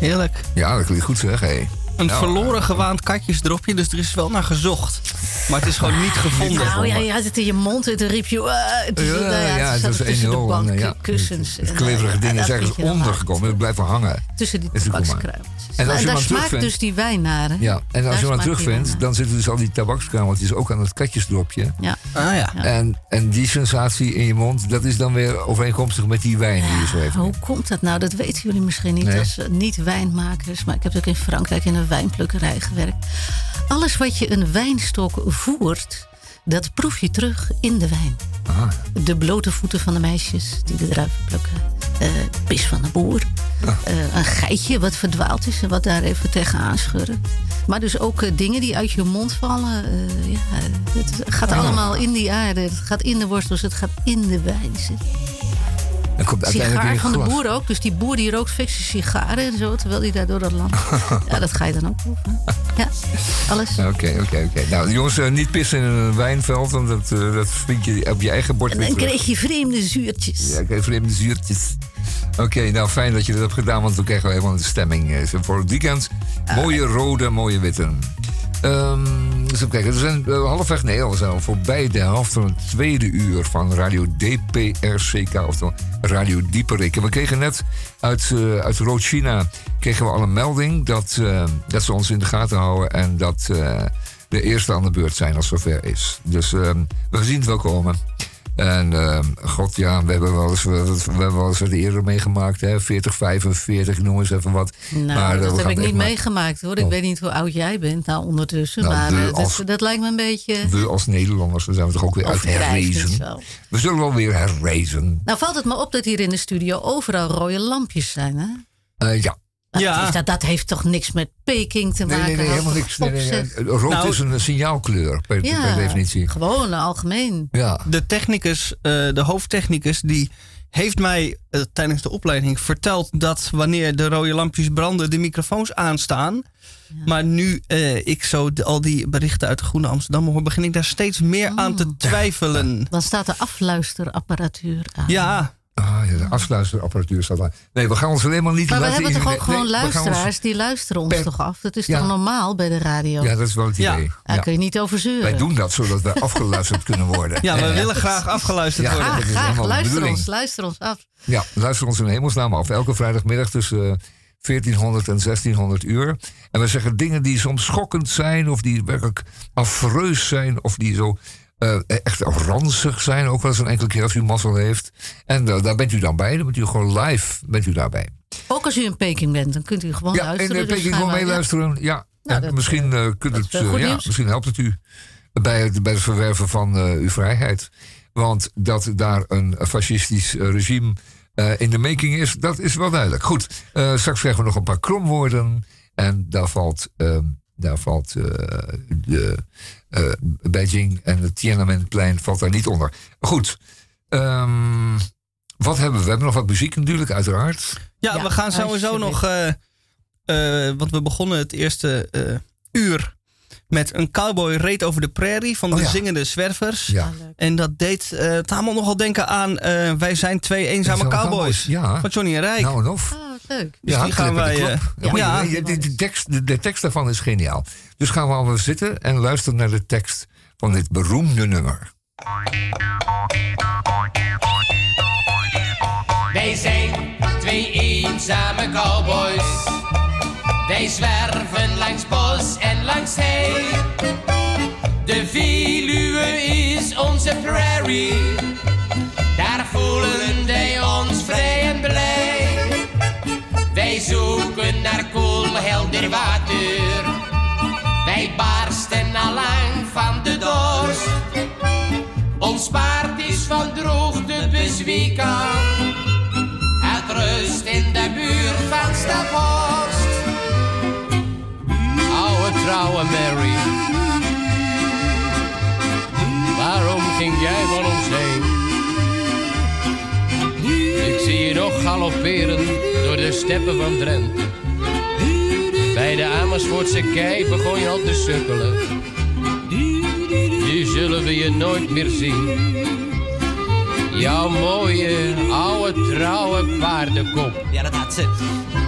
Heerlijk. Ja, dat klinkt goed zeg. Hey. Een Nou, verloren gewaand katjesdropje, dus er is wel naar gezocht. Maar het is gewoon niet gevonden. Nou ja, je had het in je mond en toen riep je... Uh, het is, Ja, nou ja, ja, het was tussen de 1-0 bank, en, ja, kussens. Het kleverige eh, ding is ergens ondergekomen. Het blijft hangen. Tussen die Dat is tabakskruimeltjes. En als je daar hem smaakt terugvindt- dus die wijn naar. hè? Ja, en als Daar je hem die terugvindt, dan zitten dus al die tabakskruimeltjes ook aan het katjesdropje. Ja. Ah ja. En, en die sensatie in je mond, dat is dan weer overeenkomstig met die wijn die je zo heeft. Hoe komt dat nou? Dat weten jullie misschien niet Nee. als eh, niet-wijnmakers. Maar ik heb ook in Frankrijk in een wijnplukkerij gewerkt. Alles wat je een wijnstok voert, dat proef je terug in de wijn. Ah, De blote voeten van de meisjes die de druiven plukken. Eh, pis van de boer. Eh, een geitje wat verdwaald is en wat daar even tegenaan schurkt. Maar dus ook eh, dingen die uit je mond vallen. Ja, het gaat Ah. allemaal in die aarde. Het gaat in de wortels, het gaat in de wijn zitten. Dan komt Sigaar van de boer ook. Dus die boer die rookt fikse sigaren en zo. Terwijl hij daar door dat land... ja, dat ga je dan ook proeven. Ja, alles. Oké, oké, oké. Nou, jongens, eh, niet pissen in een wijnveld, want dat, eh, dat vind je op je eigen bord En dan kreeg je vreemde zuurtjes. Ja, ik heb vreemde zuurtjes. Oké, nou fijn dat je dat hebt gedaan, want dan krijgen we helemaal de stemming eh, voor het weekend. Mooie rode, mooie witte. Dus even kijken, we zijn eh, halfweg, nee, we zijn voorbij de helft van het tweede uur van Radio DPRCK, oftewel Radio Dieperik. En we kregen net uit, eh uit Rood-China kregen we al een melding dat, eh, dat ze ons in de gaten houden en dat de eerste aan de beurt zijn als zover is. Dus ehm, we zien het wel komen. En ehm, god ja, we hebben wel eens, we, we hebben wel eens wat eerder meegemaakt, hè? 40, 45, noem eens even wat. Nou, Maar, eh, dat gaan heb ik niet maar- meegemaakt hoor. Ik Oh. weet niet hoe oud jij bent nou ondertussen. Nou, maar eh, dat, dat lijkt me een beetje... We als Nederlanders, zijn we toch ook weer uit herrezen. We zullen wel weer herrezen. Nou valt het me op dat hier in de studio overal rode lampjes zijn. Hè? Eh, ja. Dat, heeft, dat, dat heeft toch niks met Peking te maken? nee, nee, helemaal niks. Nee, nee, op, nee. zeg. Rood Nou, is een signaalkleur per, Ja, per definitie. gewoon algemeen. Ja. De technicus, eh, de hoofdtechnicus, die heeft mij eh, tijdens de opleiding verteld dat wanneer de rode lampjes branden, de microfoons aanstaan. Maar nu eh, ik zo de- al die berichten uit de Groene Amsterdam hoor, begin ik daar steeds meer aan Oh. te twijfelen. Dan staat de afluisterapparatuur aan. Ja. Ah, ja, de afsluiterapparatuur staat daar. Nee, we gaan ons helemaal niet Maar we laten hebben toch ook gewoon nee, we gaan ons- luisteraars die luisteren ons per- toch af? Dat is Ja. toch normaal bij de radio? Ja, dat is wel het Ja. idee. Daar Ja. kun je niet over zeuren. Wij doen dat zodat we afgeluisterd kunnen worden. Ja, we Eh, willen graag afgeluisterd Ja. worden. dat Graag, Luister ons, luister ons af. Ja, luister ons in hemelsnaam af. Elke vrijdagmiddag tussen eh, 1400 en 1600 uur. En we zeggen dingen die soms schokkend zijn... of die werkelijk afreus zijn... of die zo eh, echt ranzig zijn. Ook wel eens een enkele keer als u mazzel heeft. En eh, daar bent u dan bij. Dan bent u gewoon live bent u daarbij. Ook als u in Peking bent, dan kunt u gewoon Ja, en luisteren. uh, dus Peking gewoon meeluisteren. Ja, Nou, dat, misschien, eh, kunt het, eh, eh, ja, helpt het u bij het, bij het verwerven van eh, uw vrijheid. Want dat daar een fascistisch eh, regime eh, in de making is, dat is wel duidelijk. Goed, eh, straks krijgen we nog een paar kromwoorden. En daar valt, ehm, daar valt eh, de eh, Beijing en het Tiananmenplein valt daar niet onder. Goed, ehm, wat hebben we? We hebben nog wat muziek natuurlijk, uiteraard. Ja, we gaan sowieso nog. eh, eh, want we begonnen het eerste eh, uur met een cowboy reed over de prairie van de Oh ja. zingende zwervers. Ja. En dat deed uh, Tamel nogal denken aan eh, Wij zijn twee eenzame cowboys. cowboys, ja. Van Johnny en Rijk. Nou en of. Oh, leuk. Dus die gaan wij. Eh, de ja, je- de, de, tekst, de, de tekst daarvan is geniaal. Dus gaan we allemaal zitten en luisteren naar de tekst van dit beroemde nummer. Wij zijn twee eenzame cowboys. Wij zwerven langs bos en langs zee. De Veluwe is onze prairie. Daar voelen wij ons vrij en blij. Wij zoeken naar koel, helder water. Wij barsten al lang van de dorst. Ons paard is van droogte bezweken. Het rust in de buurt van Staphorst. Trouwe Mary. Waarom ging jij van ons heen? Ik zie je nog galopperen door de steppen van Drenthe. Bij de Amersfoortse kei begon je al te sukkelen. Nu zullen we je nooit meer zien. Jouw mooie, oude, trouwe paardenkop. Ja, dat had ze.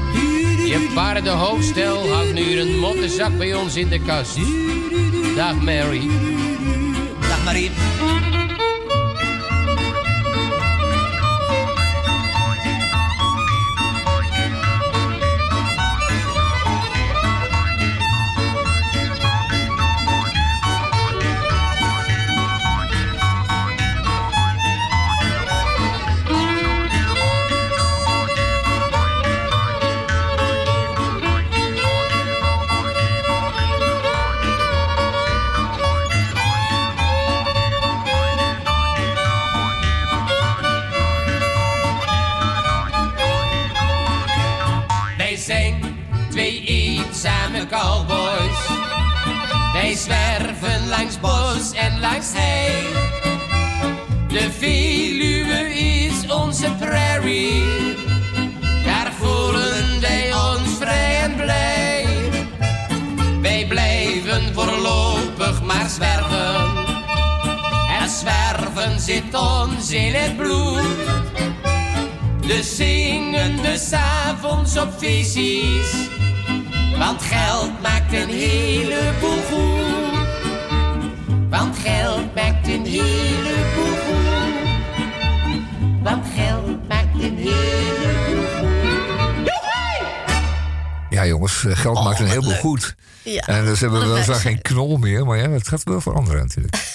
Je paardenhoofdstel hangt nu een mottenzak bij ons in de kast. Dag Mary. Dag Marie. De Veluwe is onze prairie. Daar voelen wij ons vrij en blij. Wij blijven voorlopig maar zwerven. En zwerven zit ons in het bloed. Dus zingen we s'avonds op feestjes. Want geld maakt een heleboel goed. Geld maakt een heleboel goed. Want geld maakt een heleboel goed. Ja, jongens, eh, geld maakt een heleboel goed. Ja, en dus hebben we weliswaar wijsheid. geen knol meer, maar ja, dat gaat wel veranderen natuurlijk.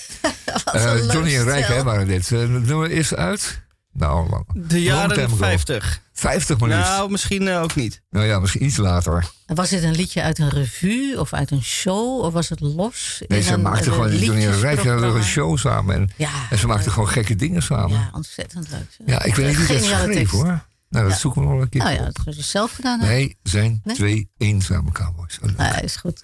Eh, Johnny en Rijk, hè, waren dit. Het nummer is uit? Nou, lang. De jaren ago. 50. 50 maar liefst. Nou, misschien eh, ook niet. Nou ja, misschien iets later. Was dit een liedje uit een revue of uit een show? Of was het los? Nee, in ze een, maakten gewoon, Johnny en Rijk hadden liedjesprogramma? een show samen. En, Ja, en ze maakten gewoon gekke dingen samen. Ja, Ja, ontzettend leuk. ik weet niet Geniale schreef tekst. hoor. Nou, dat Ja. zoeken we nog een keer Nou ja, dat hebben ze zelf gedaan. hè? Nee, zijn Nee? twee eenzame cowboys. Oh, leuk. Ja, is goed.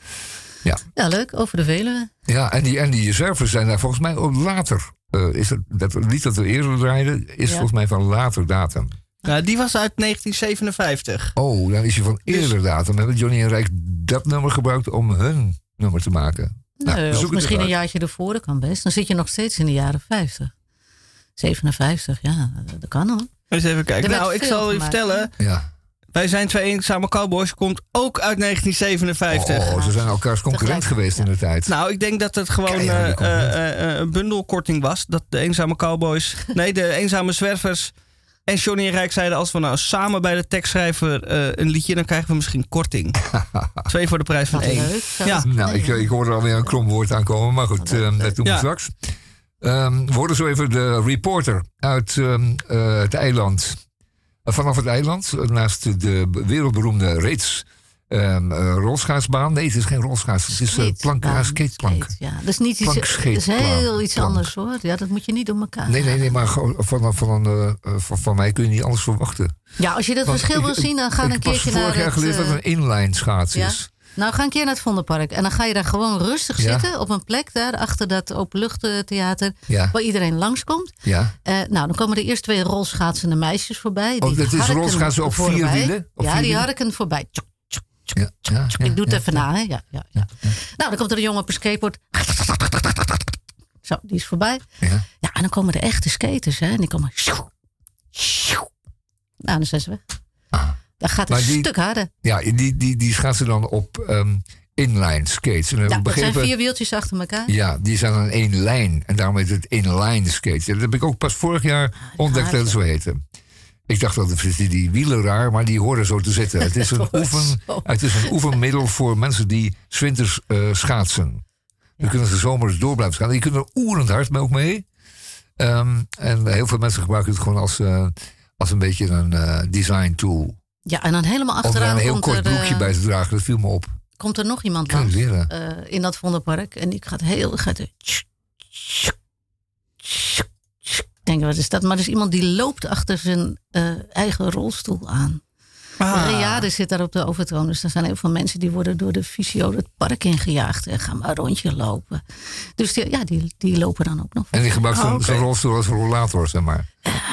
Ja. Ja, leuk. Over de Veluwe. Ja, en die, en die zwervers zijn daar volgens mij ook later. eh, is het, dat lied dat we eerder draaiden, is Ja. volgens mij van later datum. Nou, die was uit 1957. Oh, dan is hij van Dus- eerder datum. Hebben Johnny en Rijk dat nummer gebruikt om hun nummer te maken? Nou, Nee, we of zoeken misschien een jaartje ervoor, dat kan best. Dan zit je nog steeds in de jaren 50. 57, ja, dat kan hoor. Eens even kijken. Er Nou, ik zal u gemaakt, vertellen. Ja. Wij zijn twee eenzame cowboys. Komt ook uit 1957. Oh, ze zijn elkaars concurrent geweest in de tijd. Nou, ik denk dat het gewoon eh, eh, eh, een bundelkorting was. Dat de eenzame cowboys... nee, de eenzame zwervers en Johnny en Rijk zeiden... als we nou samen bij de tekstschrijver eh, een liedje... dan krijgen we misschien korting. Twee voor de prijs van één. Ja. Nou, ik, ik hoorde alweer een kromwoord aankomen, maar goed, dat doen we Ja. straks. Ehm, we hoorden zo even de reporter uit ehm, eh, het eiland. Eh, vanaf het eiland, eh, naast de wereldberoemde reeds ehm eh, rolschaatsbaan. Nee, het is geen rolschaats, het is uh, plank, ja, skateplank. Skate, ja. Dat is niet iets, Plank, dat is heel iets anders hoor. Ja, dat moet je niet door elkaar. Nee, nee, nee, maar van, van, eh, eh, van, van mij kun je niet anders verwachten. Ja, als je dat Want verschil ik- wil zien, dan ga ik een keertje vorig naar jaar het... geleerd wat eh, een inline schaats ja? Nou, ga een keer naar het Vondelpark. En dan ga je daar gewoon rustig Ja. zitten op een plek daar achter dat openluchttheater. Ja. Waar iedereen langskomt. Ja. Eh, nou, dan komen er eerst twee rolschaatsende meisjes voorbij. Oh, dat is rolschaatsen op vier wielen? Op ja, vier die harken voorbij. Tjoek, tjoek, Ja, Ik doe het even na, hè? Ja, ja, ja. Nou, dan komt er een jongen op een skateboard. Zo, die is voorbij. Ja. Ja, en dan komen de echte skaters, hè? En die komen. Nou, dan zijn ze weg. Dan gaat het Ah. Een die- stuk harder. Ja, die, die, die schaatsen dan op ehm, inline skates. En Ja, dat zijn begrepen- vier wieltjes achter elkaar. Ja, die zijn aan één lijn. En daarom heet het inline skate. Dat heb ik ook pas vorig jaar ontdekt dat het zo heette. Ik dacht dat het die wielen raar, maar die horen zo te zitten. Het is een, oefen, het is een oefenmiddel voor mensen die zwinters eh schaatsen. Dan kunnen ze zomers door blijven schaatsen. Je kunt er oerend hard mee ook mee. Ehm, en heel veel mensen gebruiken het gewoon als, eh, als een beetje een eh, design tool. Ja, en dan helemaal Om er achteraan een heel komt, kort er, broekje eh, bij te dragen. Dat viel me op. komt er nog iemand langs eh, in dat Vondelpark. En die gaat heel... Gaat, denk, wat is dat? Maar er is iemand die loopt achter zijn eh, eigen rolstoel aan. Ah. Riade zit daar op de overtoon. Dus er zijn heel veel mensen die worden door de fysio het park ingejaagd. En gaan maar een rondje lopen. Dus die, ja, die, die lopen dan ook nog. En die gebruikt Ah, zo'n rolstoel als rollator, zeg maar.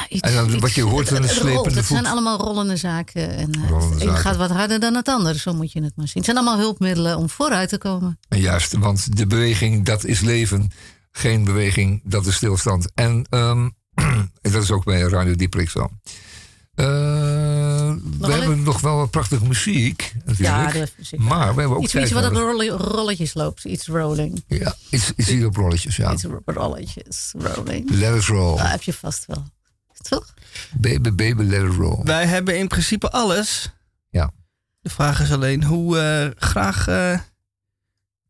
Iets- en dan, wat je hoort, een het rolt. slepende Het zijn allemaal rollende zaken. En eh, Rollende het een zaken. gaat wat harder dan het ander. Zo moet je het maar zien. Het zijn allemaal hulpmiddelen om vooruit te komen. Juist, want de beweging, dat is leven. Geen beweging, dat is stilstand. En ehm, dat is ook bij Radio Dieprik zo. Eh, we hebben nog wel wat prachtige muziek, natuurlijk. Ja, muziek. maar we hebben ook Iets, iets wat op rolletjes loopt. Iets rolling. Ja, iets, iets hier op rolletjes, ja. Iets op rolletjes. Rolling. Let it roll. Dat heb je vast wel. Toch? Baby, baby, let it roll. Wij hebben in principe alles. Ja. De vraag is alleen hoe eh, graag. eh,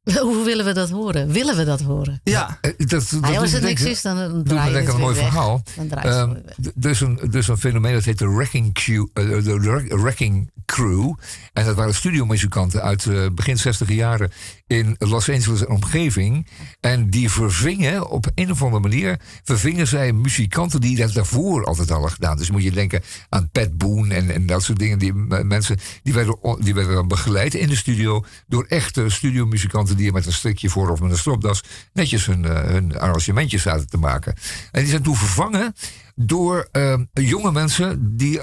Hoe willen we dat horen? Willen we dat horen? ja. Eh, Dat, dat Ah, als doet me niks is, dan, dan draai je het een mooi weg. verhaal. Dan draai je het Ehm, weer weg. d- er, is een, is een fenomeen dat heet de Wrecking, Crew, eh, de Wreck- Wrecking Crew. En dat waren studiomuzikanten uit eh, begin 60 jaren in Los Angeles en omgeving. En die vervingen op een of andere manier vervingen zij muzikanten die dat daarvoor altijd al gedaan. Dus moet je denken aan Pat Boone en, en dat soort dingen. Die mensen die werden, die werden dan begeleid in de studio door echte studiomuzikanten die met een strikje voor of met een stropdas netjes hun, eh, hun arrangementjes zaten te maken. En die zijn toen vervangen door eh, jonge mensen die,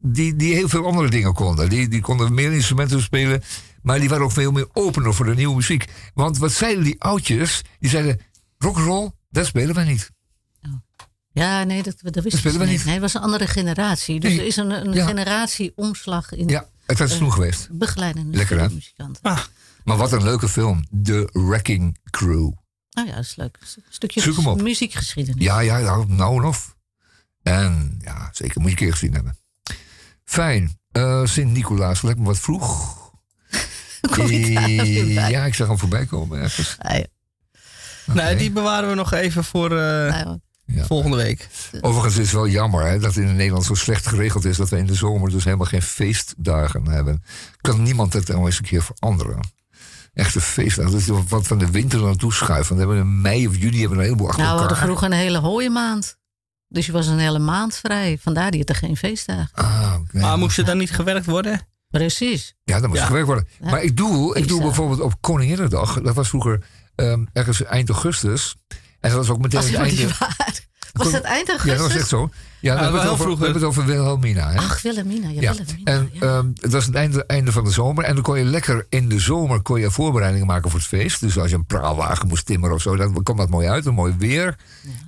die, die heel veel andere dingen konden. Die, die konden meer instrumenten spelen, maar die waren ook veel meer opener voor de nieuwe muziek. Want wat zeiden die oudjes? Die zeiden, rock'n'roll, dat spelen wij niet. Ja, nee, dat, dat wist Dat spelen we niet. niet. Nee, het was een andere generatie. Dus Nee. er is een, een Ja. generatieomslag in Ja, het was toen geweest. begeleidende Lekker, hè? muzikanten. Maar wat een leuke film, The Wrecking Crew. Nou ja, dat is leuk. Een stukje Zoek hem op. muziekgeschiedenis. Ja, ja, nou, nou en of. En ja, zeker, moet je een keer gezien hebben. Fijn. Eh Sint-Nicolaas, lijkt me wat vroeg. Kom je daar weer bij? Eh, ja, ik zag hem voorbij komen ergens. Ah, ja. Nee, die bewaren we nog even voor eh, volgende week. Overigens is het wel jammer hè, dat het in Nederland zo slecht geregeld is dat we in de zomer dus helemaal geen feestdagen hebben. Kan niemand het nou eens een keer veranderen? Echte feestdagen. Dat is wat van de winter naartoe schuiven. Want we hebben in mei of juni hebben we een heleboel achter Nou, we elkaar. hadden vroeger een hele hooie maand. Dus je was een hele maand vrij. Vandaar die het er geen feestdagen. Ah, Maar moest er dan niet gewerkt worden? Precies. Ja, dat moest Ja. gewerkt worden. Ja. Maar ik doe, ik doe bijvoorbeeld op Koninginnedag. Dat was vroeger ehm, ergens eind augustus. En dat was ook meteen Was het einde. Was dat eind augustus? Ja, dat was echt zo. Ja, we, Ah, hebben, het over, we vroeger. hebben het over Wilhelmina. Hè? Ach, Wilhelmina. Ja, Ja, Wilhelmina. en ehm, het was het einde, einde van de zomer. En dan kon je lekker in de zomer kon je voorbereidingen maken voor het feest. Dus als je een praalwagen moest timmeren of zo, dan kwam dat mooi uit. Een mooi weer.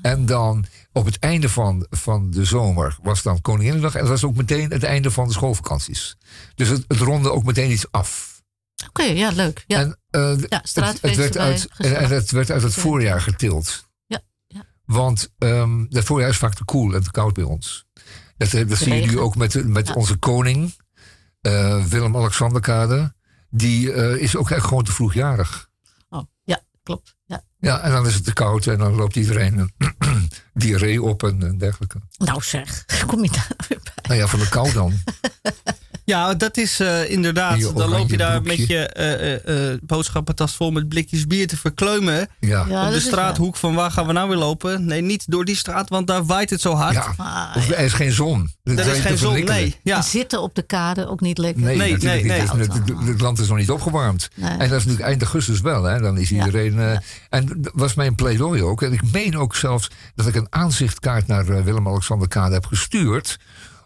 En dan op het einde van, van de zomer was dan Koninginnedag. En dat was ook meteen het einde van de schoolvakanties. Dus het, het ronde ook meteen iets af. Oké, ja, leuk. Ja. En, eh, Ja, het, werd uit, en, gezellig. en het werd uit het voorjaar getild. Ja, ja. Want ehm het voorjaar is vaak te koel en te koud bij ons. Dat, eh, dat zie je nu ook met, met Ja. onze koning, eh, Willem-Alexanderkade. Die eh, is ook echt gewoon te vroegjarig. Ja, klopt. Ja. Ja, en dan is het te koud en dan loopt iedereen een diarree op en, en dergelijke. Nou zeg, kom je daar weer bij? Nou ja, van de kou dan. Ja, dat is eh, inderdaad. Dan loop je daar broekje. met je eh, eh, eh, boodschappentas vol met blikjes bier te verkleumen. Ja, Ja, op de straathoek van waar gaan we nou weer lopen? Nee, niet door die straat, want daar waait het zo hard. ja. Ah, Of er is geen zon. Dat Er is geen zon, nee. Ja. Zitten op de kade ook niet lekker. Nee, Nee, nee. Het, het- het land is nog niet opgewarmd. Nee. En dat is natuurlijk eind augustus wel. Hè? Dan is iedereen... eh. En dat was mijn pleidooi ook. En ik meen ook zelfs dat ik een aanzichtkaart naar Willem-Alexander Kade heb gestuurd.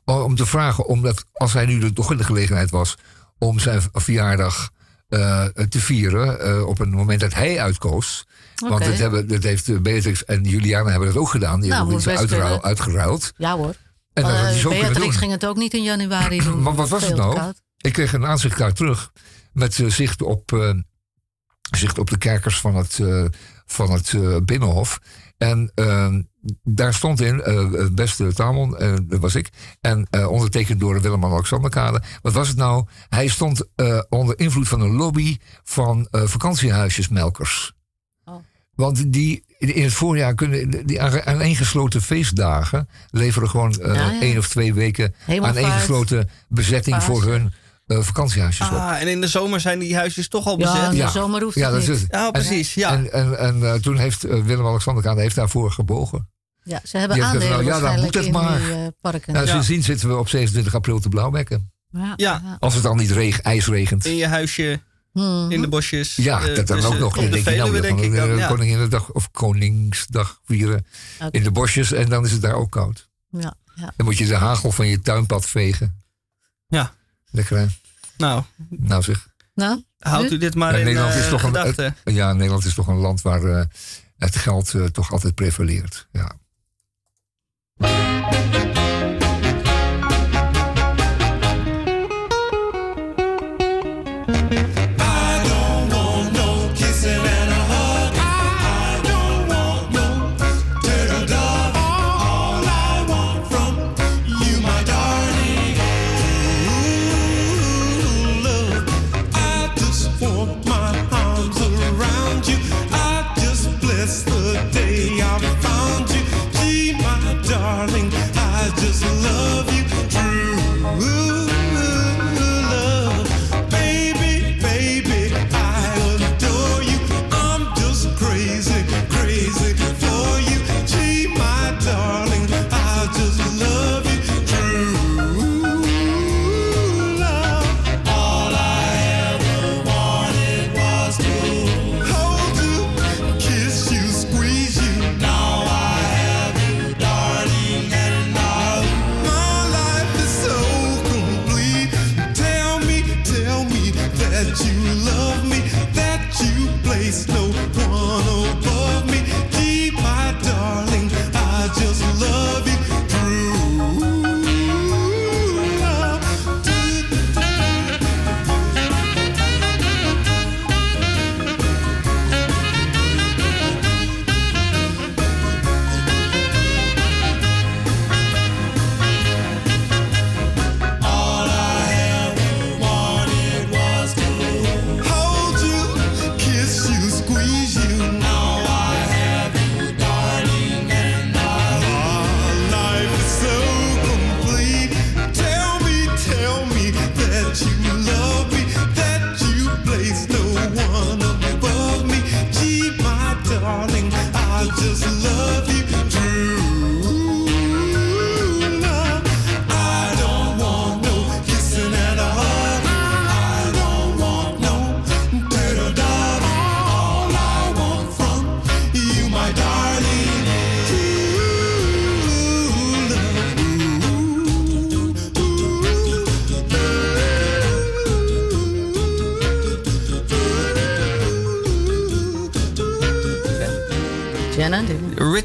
O- Om te vragen, omdat als hij nu toch in de gelegenheid was... om zijn verjaardag eh, te vieren eh, op een moment dat hij uitkoos. Want dat, hebben, dat heeft eh, Beatrix en Juliana hebben dat ook gedaan. Die Nou, hebben iets kunnen. uitgeruild. Ja hoor. En dat doen. Beatrix ging het ook niet in januari doen. Maar wat was het nou? koud. Ik kreeg een aanzichtkaart terug met zicht, op, zicht op de kerkers van het, van het Binnenhof. En eh, daar stond in, eh, beste Tamon, eh, dat was ik, en ondertekend door Willem-Alexander Kade. Wat was het nou? Hij stond onder invloed van een lobby van eh, vakantiehuisjesmelkers. Oh. Want die in het voorjaar kunnen die aan- aaneengesloten feestdagen leveren gewoon Ja, ja. één of twee weken aaneengesloten bezetting voor hun eh, vakantiehuisjes op. Ah, en in de zomer zijn die huisjes toch al Ja, bezet. in Ja. de zomer hoeft Ja, het dat is niet. het. Ja, precies. Ja. En, en, en eh, toen heeft eh, Willem-Alexander heeft daarvoor gebogen. Ja, ze hebben Die aandelen nou, ja, dan moet het in maar. die eh, parken. Nou, ja. sindsdien zitten we op 27 april te blauwbekken. Ja. Ja. Als het dan niet reg, ijs regent. In je huisje, Mhm. in de bosjes. Ja, dat dan tussen- ook nog. op Dan de denk je nou denk van ik dan. eh, Ja. Koninginnedag of Koningsdag vieren in de bosjes. En dan is het daar ook koud. Ja, ja. Dan moet je de hagel van je tuinpad vegen. Ja. Lekker hè? Nou, Nou zeg. Nou, houdt u dit maar Ja, in Nederland, eh, is toch een, ja, Nederland is toch een land waar eh, het geld eh, toch altijd prevaleert. Ja.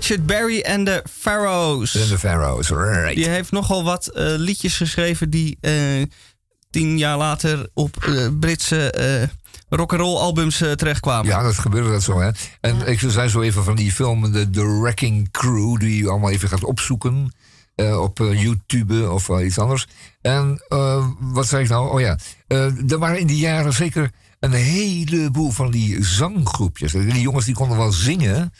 Richard Berry en de Pharaohs. En de Pharaohs, right. Die heeft nogal wat eh, liedjes geschreven die eh, tien jaar later op eh, Britse rock'n'roll albums terechtkwamen. Ja, dat gebeurde dat zo, hè. En ik zei zo even van die film The, The Wrecking Crew... die je allemaal even gaat opzoeken op YouTube of iets anders. En wat zei ik nou? Oh ja, er waren in die jaren zeker een heleboel van die zanggroepjes. Die jongens die konden wel zingen...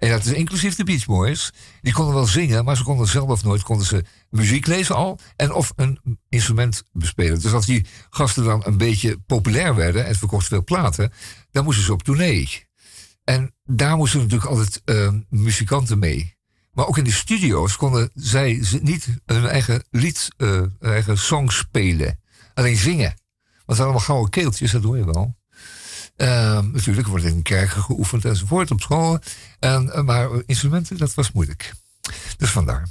En dat is inclusief de Beach Boys. Die konden wel zingen, maar ze konden zelf nooit konden ze muziek lezen al. En of een instrument bespelen. Dus als die gasten dan een beetje populair werden. en het verkocht veel platen. dan moesten ze op tournee. En daar moesten natuurlijk altijd eh, muzikanten mee. Maar ook in de studio's konden zij ze niet hun eigen lied, eh, hun eigen song spelen. Alleen zingen. Want het zijn allemaal gouden keeltjes, dat hoor je wel. Ehm, natuurlijk wordt in kerken geoefend enzovoort op school. En, eh, maar instrumenten, dat was moeilijk. Dus vandaar.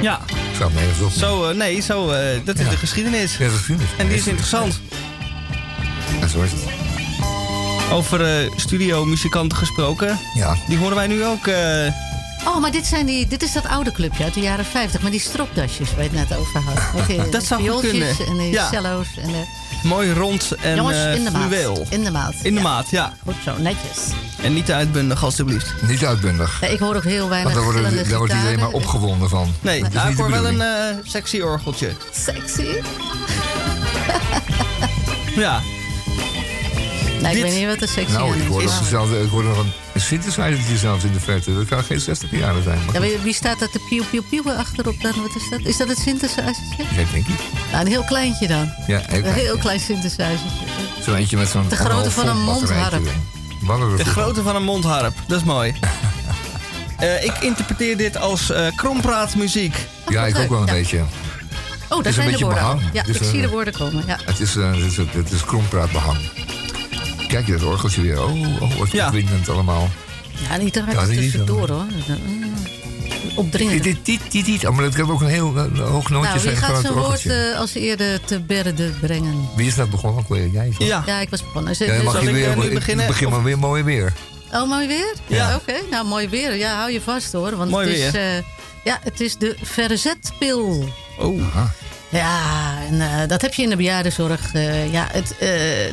Ja. Ik zou op. Zo, eh, nee, zo, eh, dat is Ja. de geschiedenis. Ja, de geschiedenis. En die is interessant. En zo is het. Over eh studiomuzikanten gesproken. Ja. Die horen wij nu ook. eh, Oh, maar dit, zijn die, dit is dat oude clubje uit de jaren 50. Maar die stropdasjes waar je het net over had. Met die, Dat zou goed kunnen. En die Ja. cello's. En de, mooi rond en jongens, eh, in de fluweel. maat. In de maat. In de ja. maat, ja. Goed zo, netjes. En niet te uitbundig, alstublieft. Niet uitbundig. Ja, ik hoor ook heel weinig Want daar, worden, gillende daar wordt iedereen maar opgewonden van. Nee, nou, ik de hoor wel een eh, sexy orgeltje. Sexy. Ja. Nee, ik Dit- weet niet wat de sexy Nou, ik is. hoor, nog maar- dezelfde, ik hoor nog een, een synthesizertje zelfs in de verte. Dat kan geen 60 jaar zijn. Maar Ja, wie, wie staat dat de pieuw pieuw pieuw achterop dan? Wat is dat? Is dat het synthesizertje? dat denk ik. Nou, een heel kleintje dan. Ja, heel Een klein. heel klein synthesizertje. Zo eentje met zo'n De grootte van een mondharp. een De grootte van een mondharp. Dat is mooi. Eh, ik interpreteer dit als eh krompraatmuziek. Ja, ik ook wel een beetje. Oh, daar is een zijn de woorden behang. Ja, is, ik zie de woorden komen. Ja. Het is, eh, het is, het is krompraatbehang. Kijk je dat orgeltje weer. Oh, oh wat Ja. allemaal. ja, niet te Ja, tussendoor hoor. Opdringend. Dit, dit, dit, dit. Oh, maar dat kan ook een heel eh, hoog nootje Nou, zijn van gaat het zijn woord eh, als eerder te berde brengen? Wie is dat begonnen? ook weer? Jij? toch? Ja. Ja, ik was begonnen. Ja, dan mag je ik, weer, eh, nu ik beginnen? begin maar weer mooi weer. Oh, mooi weer? Ja. Oké, nou mooi weer. Ja, hou je vast hoor. Want Mooi het is, weer. eh, ja, het is de verzetpil. Oh. Ja, en eh, dat heb je in de bejaardenzorg. eh, ja, het, eh,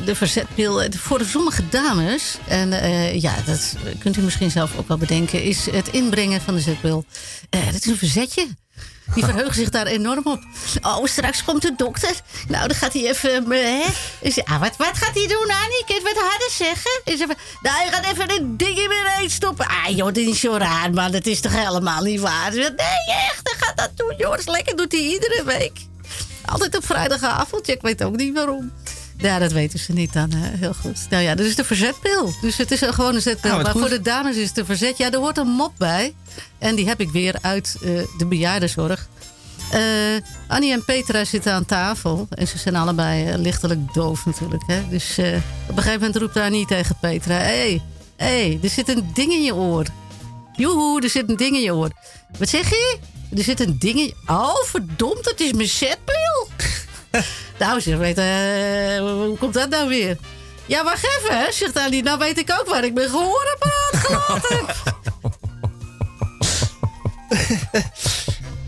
de verzetpil voor sommige dames, en ja, dat kunt u misschien zelf ook wel bedenken, is het inbrengen van de zetpil. Dat is een verzetje. Die verheugen zich daar enorm op. Oh, straks komt de dokter. Nou, dan gaat hij even. hè? Is, ah, wat, wat gaat hij doen, Annie? Kun je wat harder zeggen? Is even, nou, hij gaat even een ding in mijn stoppen. Ah, joh, dit is zo raar, man. Dat is toch helemaal niet waar? Nee, echt, hij gaat dat doen, joh. Is lekker, doet hij iedere week. Altijd op vrijdagavond. Ik weet ook niet waarom. Ja, dat weten ze niet dan. hè. Heel goed. Nou ja, dat is de verzetpil. Dus het is een gewone zetpil. Maar goed. voor de dames is het een verzet. Ja, er hoort een mop bij. En die heb ik weer uit eh, de bejaardenzorg. Eh, Annie en Petra zitten aan tafel. En ze zijn allebei eh, lichtelijk doof natuurlijk. Hè? Dus op een gegeven moment roept Annie tegen Petra... Hé, hey, hey, er zit een ding in je oor. Joehoe, er zit een ding in je oor. Wat zeg je? Er zit een ding in je... Oh, verdomd, het is mijn zetpil. nou, zeg, weet, eh, hoe komt dat nou weer? Ja, wacht even, hè, zegt Annie. Nou weet ik ook waar ik mijn gehoorapparaat gelaten heb.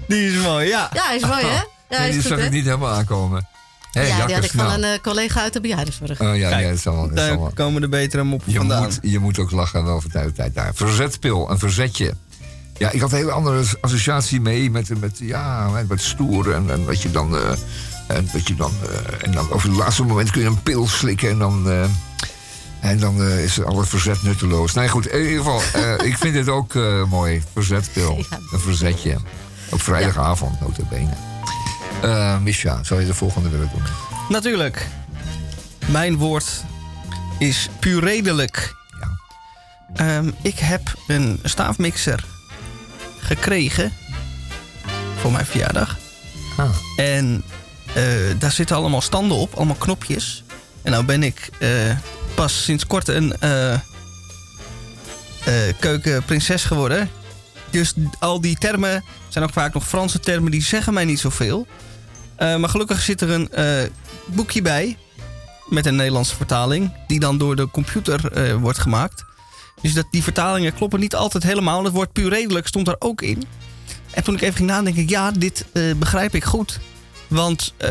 Die is mooi, ja. Ja, is mooi, hè? Ja, nee, is die goed, zag ik niet helemaal aankomen. Hé, ja, die had ik van nou. een eh, collega uit de bejaardenzorg. Oh ja, Kijk, ja, dat dat zal Daar wel. komen de betere moppen Je vandaan. moet, je moet ook lachen wel van tijd tot tijd daar. Verzetpil, een verzetje. Ja, ik had een hele andere associatie mee met, met, ja, met, stoer en, en wat je dan... eh, en, dat je dan eh, en dan over het laatste moment kun je een pil slikken en dan... eh, en dan eh, is al het verzet nutteloos. Nee, goed, in ieder geval, eh, ik vind dit ook eh, mooi. Verzetpil, een verzetje. Op vrijdagavond, notabene. Eh Misha, zou je de volgende willen doen? Natuurlijk. Mijn woord is puredelijk. Ehm, ik heb een staafmixer gekregen voor mijn verjaardag. Ah. En eh, daar zitten allemaal standen op, allemaal knopjes. En nou ben ik eh, pas sinds kort een eh, keukenprinses geworden. Dus al die termen zijn ook vaak nog Franse termen, die zeggen mij niet zoveel. Maar gelukkig zit er een boekje bij met een Nederlandse vertaling, die dan door de computer wordt gemaakt. Dus dat, die vertalingen kloppen niet altijd helemaal. Het woord puur redelijk stond er ook in. En toen ik even ging nadenken, ja, dit eh, begrijp ik goed. Want eh,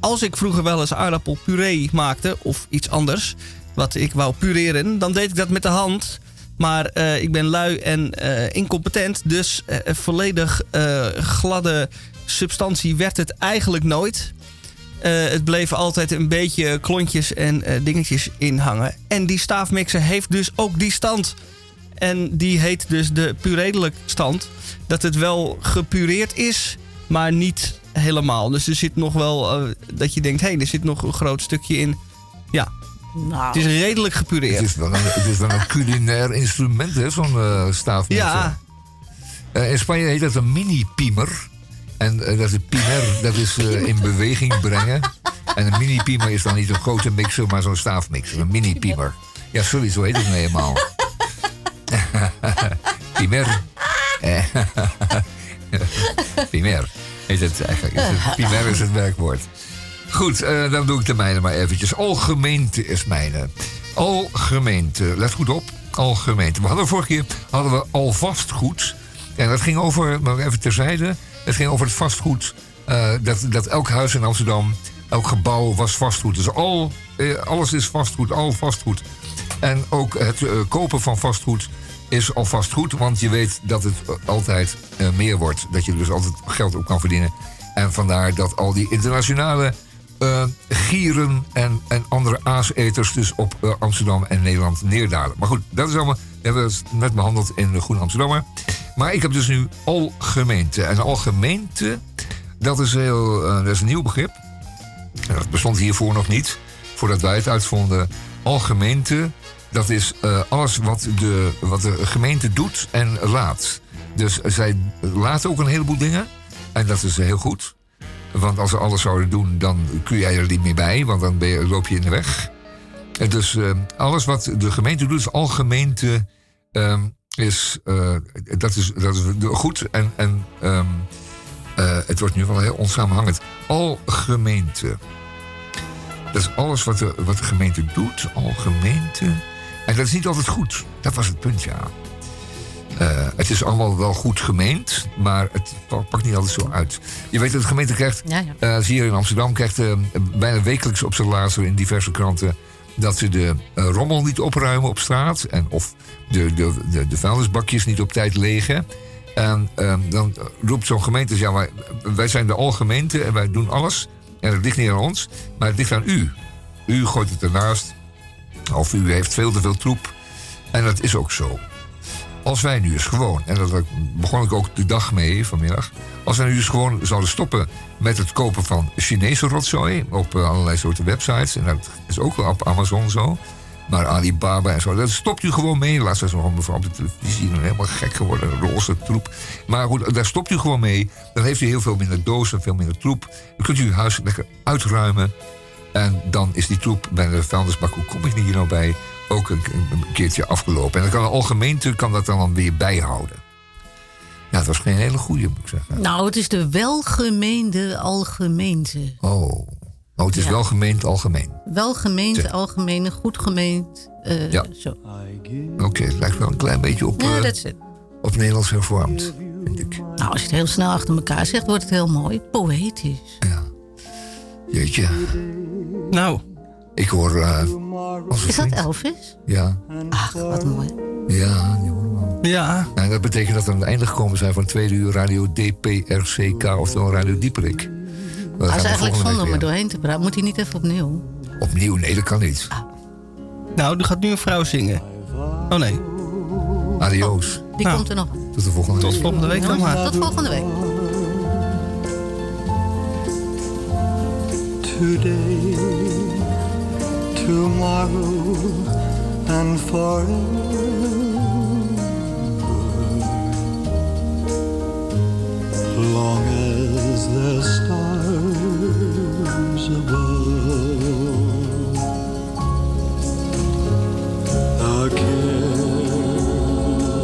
als ik vroeger wel eens aardappelpuree maakte of iets anders, wat ik wou pureren, dan deed ik dat met de hand. Maar eh, ik ben lui en incompetent, dus volledig gladde substantie werd het eigenlijk nooit. Eh, het bleef altijd een beetje klontjes en eh, dingetjes in hangen. En die staafmixer heeft dus ook die stand. En die heet dus de puredelijk stand. Dat het wel gepureerd is, maar niet helemaal. Dus er zit nog wel eh, dat je denkt, hé, hey, er zit nog een groot stukje in. Ja, Nou. het is redelijk gepureerd. Het is wel een, het is wel een culinair instrument, hè, zo'n eh staafmixer. Ja. Eh, in Spanje heet dat een mini-piemer. En eh, dat is piemer, dat is eh, in beweging brengen. En een mini-piemer is dan niet een grote mixer, maar zo'n staafmixer. Een mini-piemer. Ja, sorry, zo heet het nou eenmaal. piemer. Eh, piemer heet het eigenlijk. Is het- Piemer is het werkwoord. Goed, eh, dan doe ik de mijne maar eventjes. Algemeente is mijne. Algemeente, let goed op. Algemeente. We hadden vorige keer hadden we al vastgoed. En dat ging over, maar even terzijde. Het ging over het vastgoed. eh, dat, dat elk huis in Amsterdam, elk gebouw was vastgoed. Dus al, eh, alles is vastgoed, al vastgoed. En ook het eh, kopen van vastgoed is al vastgoed. Want je weet dat het altijd meer wordt. Dat je dus altijd geld op kan verdienen. En vandaar dat al die internationale gieren en, en andere aaseters dus op Amsterdam en Nederland neerdalen. Maar goed, dat is allemaal, dat we net behandeld in de Groene Amsterdammer. Maar ik heb dus nu algemeente. En algemeente, dat is, heel, eh, dat is een nieuw begrip. Dat bestond hiervoor nog niet, voordat wij het uitvonden. Algemeente, Dat is eh, alles wat de, wat de gemeente doet en laat. Dus zij laten ook een heleboel dingen. En dat is heel goed. Want als ze alles zouden doen, dan kun jij er niet meer bij. Want dan loop je in de weg. Dus eh, alles wat de gemeente doet, is algemeente. Ehm, is, eh, dat is, dat is goed. En, en ehm, eh, het wordt nu wel heel onsamenhangend. Algemeente. Dat is alles wat de, wat de gemeente doet. Algemeente. En dat is niet altijd goed. Dat was het punt, ja. Eh, het is allemaal wel goed gemeend, maar het pa- pakt niet altijd zo uit. Je weet dat de gemeente krijgt, Ja, ja. je in Amsterdam, krijgt bijna wekelijks op zijn laatste in diverse kranten dat ze de eh, rommel niet opruimen op straat en of de, de, de, de vuilnisbakjes niet op tijd legen. En ehm, dan roept zo'n gemeente, ja, maar wij zijn de algemeente en wij doen alles. En het ligt niet aan ons, maar het ligt aan u. U gooit het ernaast, of u heeft veel te veel troep. En dat is ook zo. Als wij nu eens gewoon, en daar begon ik ook de dag mee vanmiddag. Als wij nu eens gewoon zouden stoppen met het kopen van Chinese rotzooi op eh, allerlei soorten websites. En dat is ook wel op Amazon zo. Maar Alibaba en zo, daar stopt u gewoon mee. Laatst was nog een op de televisie helemaal gek geworden, roze troep. Maar goed, daar stopt u gewoon mee. Dan heeft u heel veel minder dozen, veel minder troep. Dan kunt u uw huis lekker uitruimen. En dan is die troep bij de vuilnisbak, hoe kom ik hier nou bij, ook een, een keertje afgelopen. En dan kan de algemeente kan dat dan weer bijhouden. Ja, het was geen hele goeie, moet ik zeggen. Nou, het is de welgemeende algemeente. Oh, oh het is Ja. wel gemeend algemeen. Welgemeend, algemene, goed gemeend. eh, Ja. Zo. Oké, het lijkt wel een klein beetje op, Ja, dat is het. op Nederlands hervormd. Nou, als je het heel snel achter elkaar zegt, wordt het heel mooi. Poëtisch. Jeetje. Nou. Ik hoor... eh, Is dat Elvis? Ja, Ach, wat mooi. ja, Ja. Nou, dat betekent dat we aan het einde gekomen zijn van tweede uur radio DPRCK, oftewel Radio Dieperik. Hij gaan is eigenlijk zonde om er doorheen te praten. Moet hij niet even opnieuw? Opnieuw, nee, dat kan niet. Nou, er gaat nu een vrouw zingen. Oh nee. Adios. Die Nou, komt er nog. Tot de volgende Tot week. volgende week dan maar. Tot volgende week. today, tomorrow, and forever. Long as there's stars above, the cares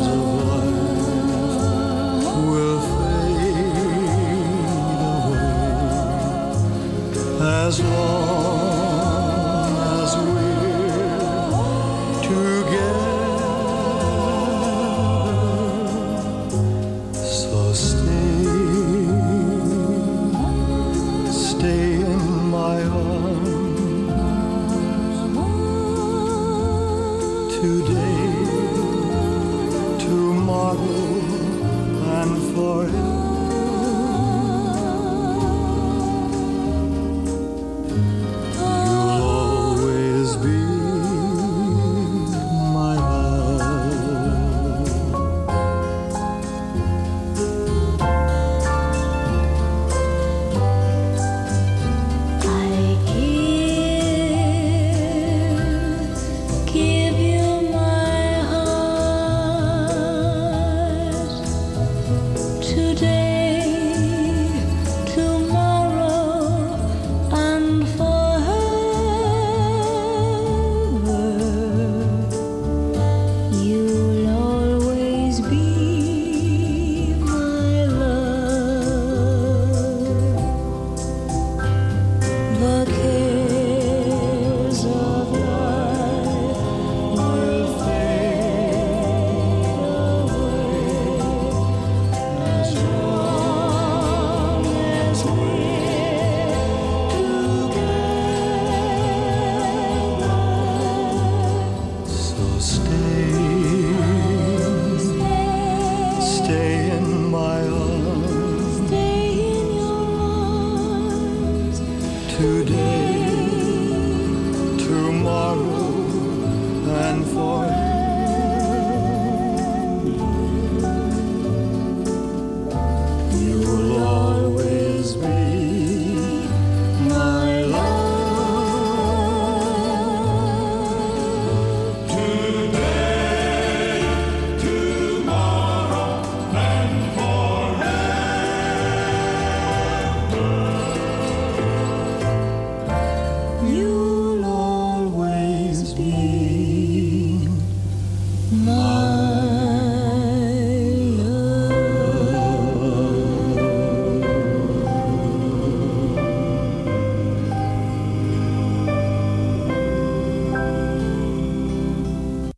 of life will fade away as long